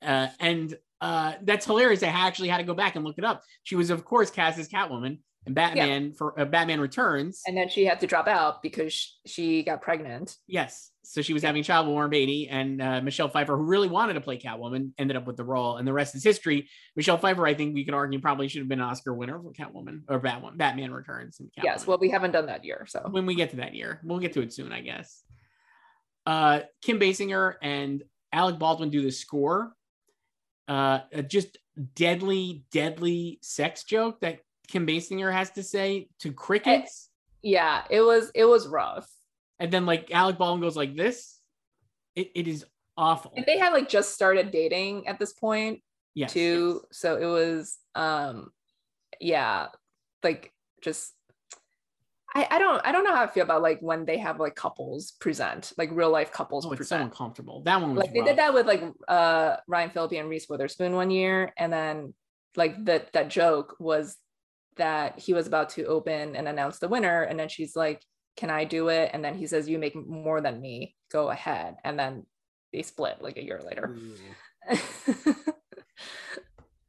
Uh, and uh, that's hilarious. I actually had to go back and look it up. She was, of course, cast as Catwoman and Batman yeah. for uh, Batman Returns. And then she had to drop out because she got pregnant. Yes. So she was having child with Warren Beatty and uh, Michelle Pfeiffer, who really wanted to play Catwoman, ended up with the role. And the rest is history. Michelle Pfeiffer, I think we could argue, probably should have been an Oscar winner for Catwoman or Batman, Batman Returns. And yes. Well, we haven't done that year. So when we get to that year, we'll get to it soon, I guess. Uh, Kim Basinger and Alec Baldwin do the score. Uh, just deadly, deadly sex joke that Kim Basinger has to say to crickets. yeah, it was it was rough. And then like Alec Baldwin goes like this. It, it is awful. And they had like just started dating at this point. Yes, too. Yes. So it was um yeah, like just I, I don't I don't know how I feel about like when they have like couples present like real life couples oh, it's present. so uncomfortable that one was like rough. they did that with like uh Ryan Phillippe and Reese Witherspoon one year and then like that that joke was that he was about to open and announce the winner and then she's like can i do it and then he says you make more than me go ahead and then they split like a year later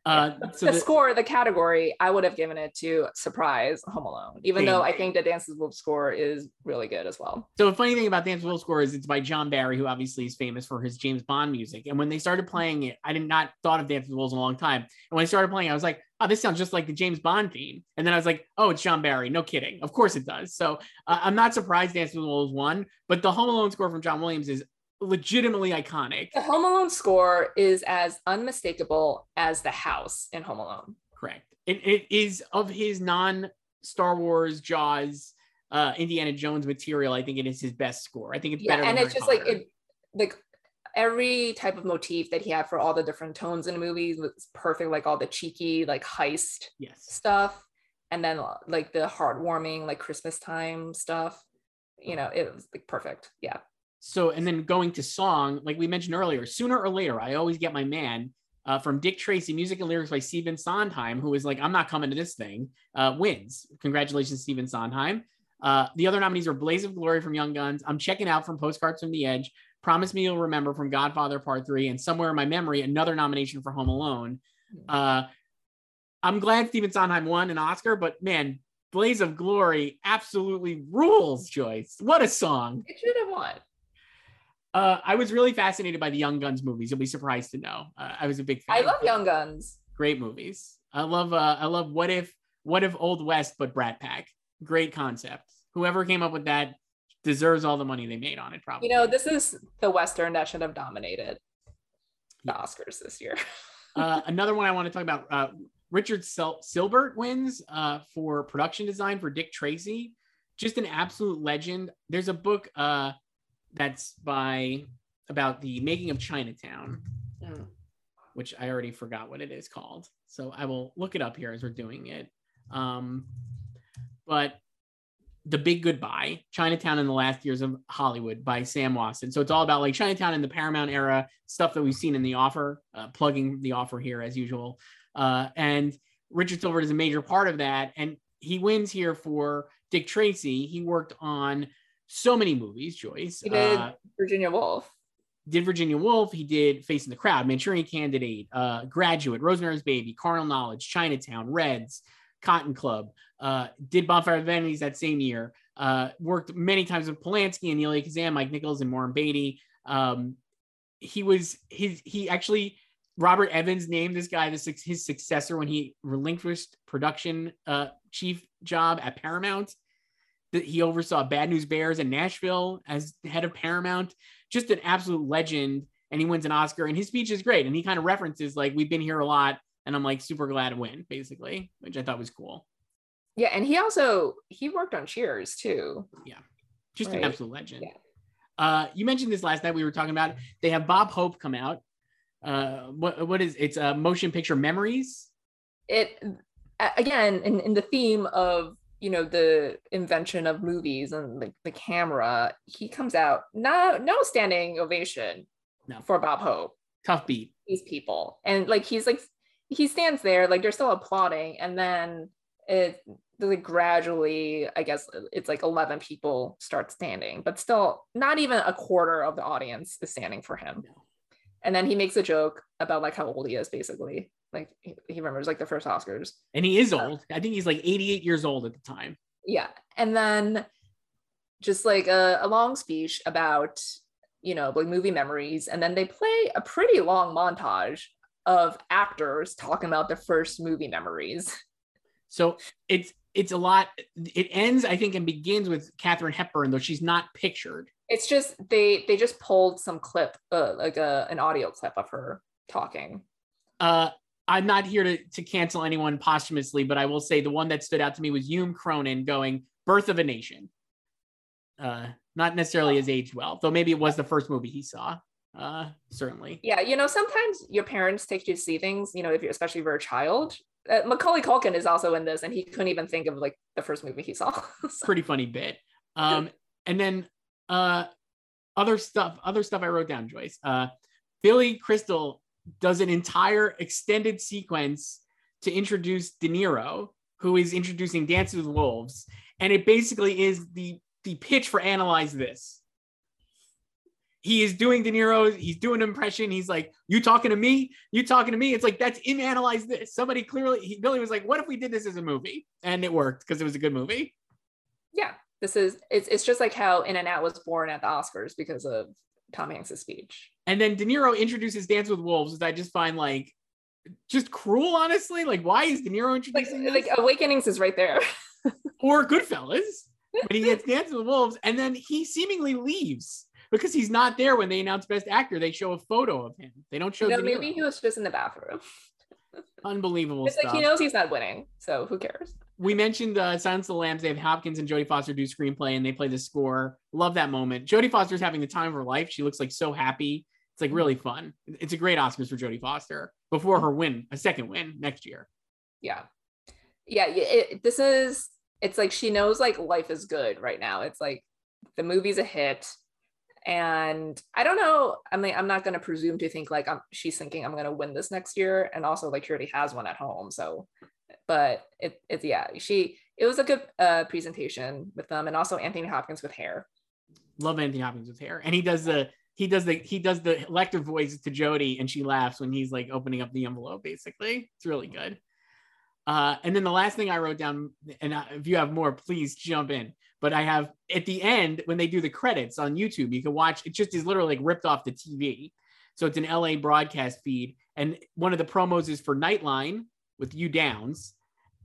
Uh, so the, the, score, the category, I would have given it to Surprise Home Alone, even though I think the Dances Wolf score is really good as well. So the funny thing about Dances Wolf score is it's by John Barry, who obviously is famous for his James Bond music. And when they started playing it, I did not thought of Dances Wolves in a long time. And when I started playing, I was like, oh, this sounds just like the James Bond theme. And then I was like, oh, it's John Barry. No kidding. Of course it does. So uh, I'm not surprised Dances with the Wolves won, but the Home Alone score from John Williams is legitimately iconic. The Home Alone score is as unmistakable as the house in Home Alone. Correct. It, it is of his non Star Wars, Jaws, uh, Indiana Jones material. I think it is his best score. I think it's yeah, better. and it's just Potter. like it, like every type of motif that he had for all the different tones in the movies was perfect. Like all the cheeky, like heist yes. stuff, and then like the heartwarming, like Christmas time stuff. You know, it was like perfect. Yeah. So, and then going to song, like we mentioned earlier, sooner or later, I always get my man uh, from Dick Tracy, music and lyrics by Stephen Sondheim, who is like, I'm not coming to this thing, uh, wins. Congratulations, Stephen Sondheim. Uh, the other nominees are Blaze of Glory from Young Guns, I'm Checking Out from Postcards from the Edge, Promise Me You'll Remember from Godfather Part 3, and Somewhere in My Memory, another nomination for Home Alone. Uh, I'm glad Stephen Sondheim won an Oscar, but man, Blaze of Glory absolutely rules, Joyce. What a song. It should have won. Uh, I was really fascinated by the Young Guns movies. You'll be surprised to know. Uh, I was a big fan. I love Young Guns. Great movies. I love. Uh, I love. What if? What if Old West but Brat Pack? Great concept. Whoever came up with that deserves all the money they made on it. Probably. You know, this is the Western that should have dominated the Oscars this year. uh, another one I want to talk about. Uh, Richard Sil- Sylbert wins uh, for production design for Dick Tracy. Just an absolute legend. There's a book. Uh, that's by about the making of Chinatown, mm. which I already forgot what it is called. So I will look it up here as we're doing it. Um, but the Big Goodbye, Chinatown in the Last Years of Hollywood by Sam Wasson. So it's all about like Chinatown in the Paramount era, stuff that we've seen in the offer, uh, plugging the offer here as usual. Uh, and Richard Sylbert is a major part of that. And he wins here for Dick Tracy. He worked on so many movies, Joyce. He did uh, Virginia Woolf. Did Virginia Woolf. He did Facing the Crowd, Manchurian Candidate, uh, Graduate, Rosemary's Baby, Carnal Knowledge, Chinatown, Reds, Cotton Club. Uh, did Bonfire of Vanities that same year. Uh, worked many times with Polanski and Elia Kazan, Mike Nichols, and Warren Beatty. Um, he was his. He actually Robert Evans named this guy this his successor when he relinquished production uh, chief job at Paramount that he oversaw Bad News Bears in Nashville as head of Paramount. Just an absolute legend. And he wins an Oscar. And his speech is great. And he kind of references like we've been here a lot, and I'm like super glad to win, basically, which I thought was cool. Yeah, and he also he worked on Cheers too. Yeah, just right. an absolute legend. Yeah. Uh, you mentioned this last night. We were talking about. It. They have Bob Hope come out. Uh, what what is it's a uh, motion picture memories? It again in, in the theme of you know the invention of movies and the, the camera he comes out no no standing ovation No. for bob hope Tough beat. these people and like he's like he stands there like they're still applauding and then it like gradually i guess it's like 11 people start standing but still not even a quarter of the audience is standing for him No. and then he makes a joke about like how old he is basically like he, he remembers like the first oscars And he is old. I think he's like 88 years old at the time. yeah and then just like a, a long speech about you know like movie memories and then they play a pretty long montage of actors talking about their first movie memories So it's it's a lot. It ends, I think, and begins with Katharine Hepburn, though she's not pictured. it's just they they just pulled some clip uh, like a, an audio clip of her talking Uh, I'm not here to, to cancel anyone posthumously, but I will say the one that stood out to me was Hume Cronyn going Birth of a Nation. Uh, not necessarily has age well, though maybe it was the first movie he saw. Uh, certainly. yeah you know sometimes your parents take you to see things you know if you're especially if you're a child uh, macaulay culkin is also in this and he couldn't even think of like the first movie he saw So- Pretty funny bit. Um, and then uh, other stuff, other stuff I wrote down, Joyce. Uh, Billy Crystal does an entire extended sequence to introduce De Niro, who is introducing Dances with Wolves, and it basically is the the pitch for Analyze This. He is doing De Niro. He's doing an impression. He's like, "You talking to me? You talking to me?" It's like that's in Analyze This. Somebody clearly, he, Billy was like, "What if we did this as a movie?" And it worked because it was a good movie. yeah this is it's, it's just like how in and out was born at the oscars because of tom hanks's speech And then De Niro introduces Dance with Wolves, which I just find like just cruel, honestly. Like, why is De Niro like, introducing this? like awakenings is right there or Goodfellas, but he gets Dance with Wolves, and then he seemingly leaves because he's not there when they announce Best Actor. They show a photo of him. They don't show no, Niro. maybe he was just in the bathroom Unbelievable it's stuff. like he knows he's not winning so who cares we mentioned uh, Silence of the Lambs. They have Hopkins and Jodie Foster do screenplay, and they play the score. Love that moment. Jodie Foster's having the time of her life. She looks like so happy. It's like really fun. It's a great Oscars for Jodie Foster before her win, a second win next year. yeah yeah it, this is it's like she knows like life is good right now it's like the movie's a hit and i don't know i mean i'm not going to presume to think like i'm she's thinking i'm going to win this next year and also like she already has one at home so but it, it's yeah she it was a good uh presentation with them and also anthony hopkins with hair love Anthony Hopkins with hair, and he does the he does the he does the elective voice to jodie and she laughs when he's like opening up the envelope. Basically, it's really good. Uh, and then the last thing I wrote down, and I- if you have more, please jump in. But I have at the end when they do the credits on YouTube, you can watch. It just is literally like ripped off the TV. So it's an LA broadcast feed, and one of the promos is for Nightline with Hugh Downs,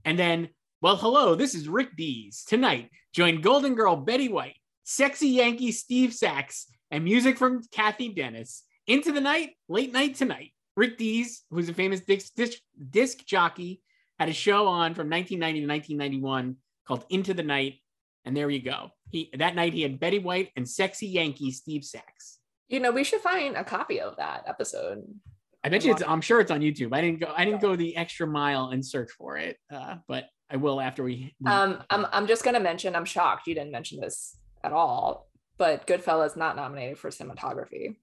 and then well, hello, this is Rick Dees. Tonight, join Golden Girl Betty White, sexy Yankee Steve Sax, and music from Cathy Dennis. Into the night, late night tonight. Rick Dees, who's a famous disc, disc, disc jockey, had a show on from 1990 to 1991 called Into the Night. And there you go. He that night he had Betty White and sexy Yankee Steve Sax. you know we should find a copy of that episode I bet you it's I'm sure it's on YouTube. I didn't go I didn't go the extra mile and search for it. Uh, but I will after we, we um i'm, I'm just going to mention i'm shocked you didn't mention this at all but goodfellas not nominated for cinematography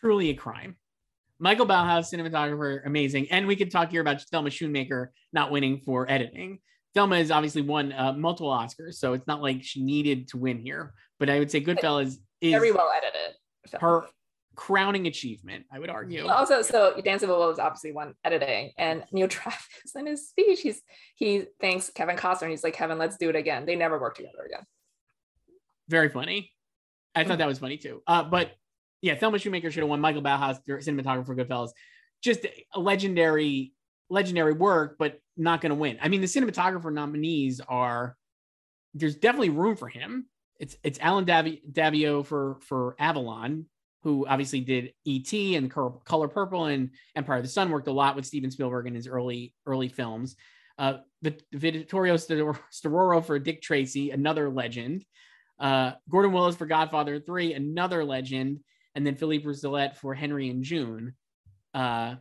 truly a crime. Michael Ballhaus, cinematographer, amazing. And we could talk here about Thelma Schoonmaker not winning for editing. Thelma has obviously won uh, multiple Oscars, so it's not like she needed to win here. But I would say Goodfellas is very well edited So- her crowning achievement, I would argue. also so dancing with wolves obviously won editing and neil travis in his speech he's he thanks kevin costner and he's like kevin let's do it again they never work together again Very funny. I thought that was funny too. Uh, but yeah, Thelma Schoonmaker should have won. Michael Ballhaus, cinematographer, Goodfellas, just a legendary, legendary work, but not going to win. I mean, the cinematographer nominees are there's definitely room for him. It's it's Alan Davi- Daviau for for Avalon, who obviously did E.T. and Col- Color Purple and Empire of the Sun. Worked a lot with Steven Spielberg in his early early films. Uh, Vittorio Storaro for Dick Tracy, another legend. Uh, Gordon Willis for Godfather 3, another legend. And then Philippe Rousselot for Henry and June. Uh,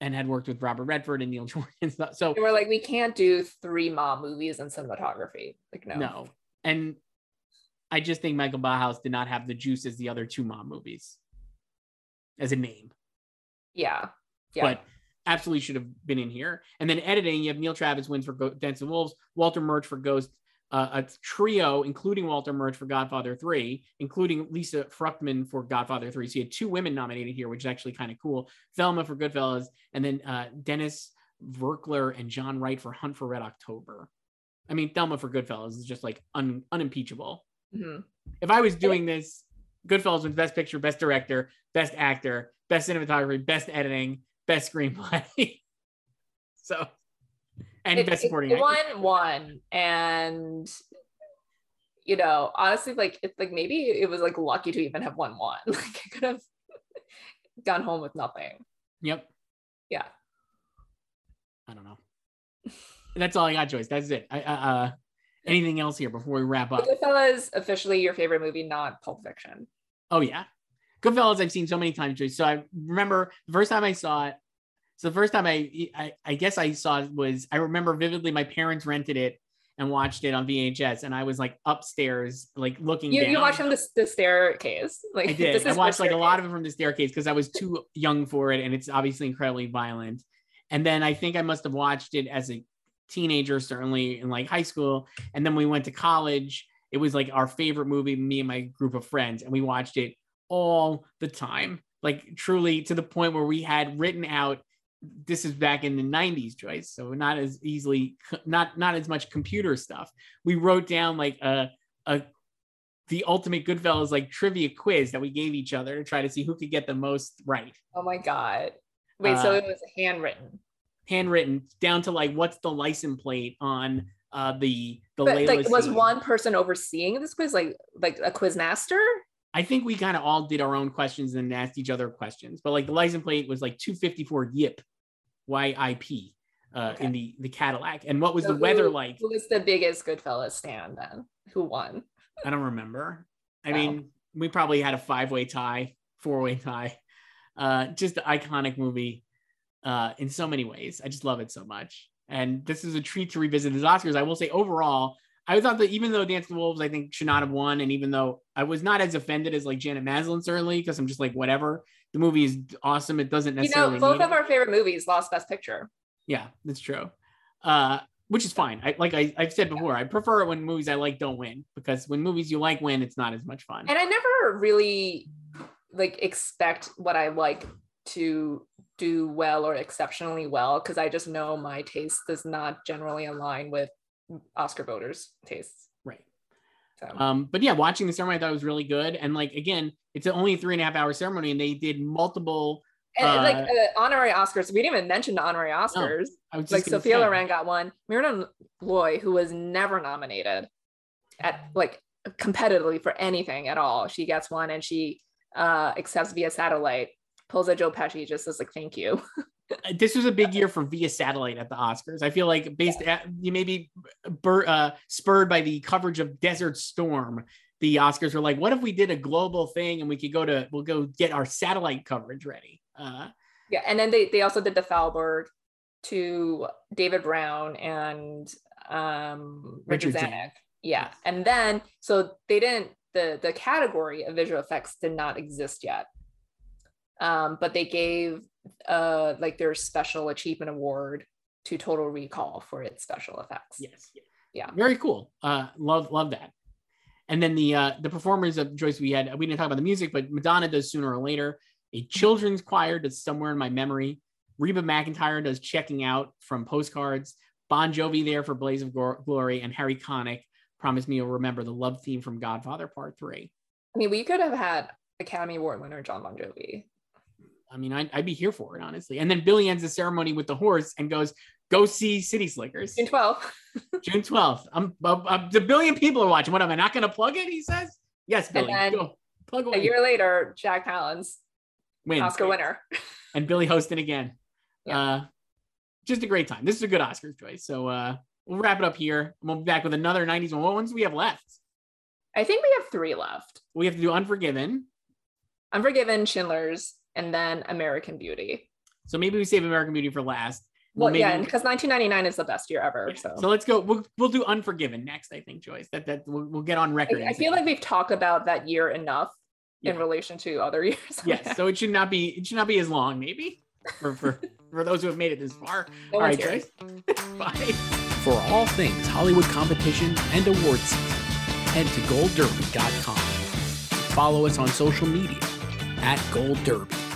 and had worked with Robert Redford and Neil Jordan and stuff. So And we're like, we can't do three mom movies and cinematography. Like, no. no. And I just think Michael Ballhaus did not have the juice as the other two mom movies as a name. Yeah. Yeah. But absolutely should have been in here. And then editing, you have Neil Travis wins for Go- Dance and Wolves, Walter Murch for Ghost, uh, a trio, including Walter Murch for Godfather 3, including Lisa Fruchtman for Godfather 3. So you had two women nominated here, which is actually kind of cool. Thelma for Goodfellas, and then uh, Dennis Virkler and John Wright for Hunt for Red October. I mean, Thelma for Goodfellas is just like un- unimpeachable. Mhm. If I was doing this, Goodfellas wins Best Picture, Best Director, Best Actor, Best Cinematography, Best Editing, Best Screenplay. so, and It- Best Supporting it won one. And, you know, honestly, like, it's like maybe it was like lucky to even have won one. Like, I could have gone home with nothing. Yep. Yeah. I don't know. That's all I got, Joyce. That's it. I, uh, uh, anything else here before we wrap up? Goodfellas officially your favorite movie, not Pulp Fiction. Oh yeah, Goodfellas. I've seen so many times, Joyce. So I remember the first time I saw it. So the first time I, I, I guess I saw it was I remember vividly. My parents rented it and watched it on VHS, and I was like upstairs, like looking. You, down. you watched from the, the staircase. Like I this did. I watched like a lot of it from the staircase because I was too young for it, and it's obviously incredibly violent. And then I think I must have watched it as a teenager, certainly in like high school. And then we went to college. It was like our favorite movie, me and my group of friends, and we watched it all the time, like truly to the point where we had written out. This is back in the 90s, Joyce. So not as easily, not not as much computer stuff. We wrote down like a a the ultimate Goodfellas like trivia quiz that we gave each other to try to see who could get the most right. Oh my god. Wait, so Uh, it was handwritten. Handwritten down to like what's the license plate on uh the the But like was one person overseeing this quiz, like like a quiz master? I think we kind of all did our own questions and asked each other questions. But like the license plate was like 254 YIP YIP uh Okay. in the the Cadillac. And what was So the weather like? Who was the biggest Goodfellas stand then? Who won? I don't remember. I Wow. mean, we probably had a five-way tie, four-way tie. Uh, just the iconic movie uh, in so many ways. I just love it so much. And this is a treat to revisit the Oscars. I will say overall, I thought that even though Dance the Wolves, I think should not have won, and even though I was not as offended as like Janet Maslin, certainly, because I'm just like, whatever. The movie is awesome. It doesn't necessarily. You know, both of it. our favorite movies lost Best Picture. Yeah, that's true. Uh, which is fine. I like I, I've said before, I prefer it when movies I like don't win because when movies you like win, it's not as much fun. And I never really like expect what I like to do well or exceptionally well because I just know my taste does not generally align with Oscar voters' tastes. right. So Um, but yeah, watching the ceremony I thought it was really good. And like again, it's only a three and a half hour ceremony, and they did multiple. and uh, like uh, honorary Oscars, we didn't even mention the honorary Oscars. I was just like Sophia say, Loren got one. Myrna Loy, who was never nominated at like competitively for anything at all, she gets one and she uh accepts via satellite. Pulls a Joe Pesci just says like thank you. uh, this was a big year for via satellite at the Oscars. I feel like based at, you maybe bur- uh, spurred by the coverage of Desert Storm, the Oscars were like, what if we did a global thing and we could go to we'll go get our satellite coverage ready. Uh, Yeah, and then they they also did the Thalberg to David Brown and um Richard, Richard Zanuck. Zanuck. Yeah, Yes. and then so they didn't the the category of visual effects did not exist yet. Um, but they gave uh like their special achievement award to Total Recall for its special effects. yes. Yeah. Very cool. Uh, love love that. And then the uh, the performers of Joyce we had we didn't talk about the music, but Madonna does sooner or later. A children's choir does somewhere in my memory. Reba McEntire does checking out from postcards. Bon Jovi there for Blaze of Glory, and Harry Connick promised me you'll remember the love theme from Godfather Part Three. I mean, we could have had Academy Award winner John Bon Jovi. I mean, I'd, I'd be here for it honestly. And then Billy ends the ceremony with the horse and goes, "Go see City Slickers." June 12th. June 12th. I'm, I'm, I'm- the billion people are watching. What am I not going to plug it? He says. Yes, Billy. then Go. Plug A year later, Jack Palance, Wins. Oscar winner. And Billy hosting again. Yeah. Uh, just a great time. This is a good Oscars choice. So uh, we'll wrap it up here. We'll be back with another 90s one. What ones do we have left? I think we have three left. We have to do Unforgiven. Unforgiven, Schindler's, and then American Beauty. So maybe we save American Beauty for last. Well, maybe- yeah, because 1999 is the best year ever. Yeah. So, So let's go. We'll, we'll do Unforgiven next. I think Joyce. That that we'll, we'll get on record. I, I feel like we've talked about that year enough in relation to other years. yes. So it should not be. It should not be as long. Maybe for for for those who have made it this far. No All right, here. Joyce. Bye. For all things Hollywood competition and awards season, head to goldderby.com. Follow us on social media at Gold Derby.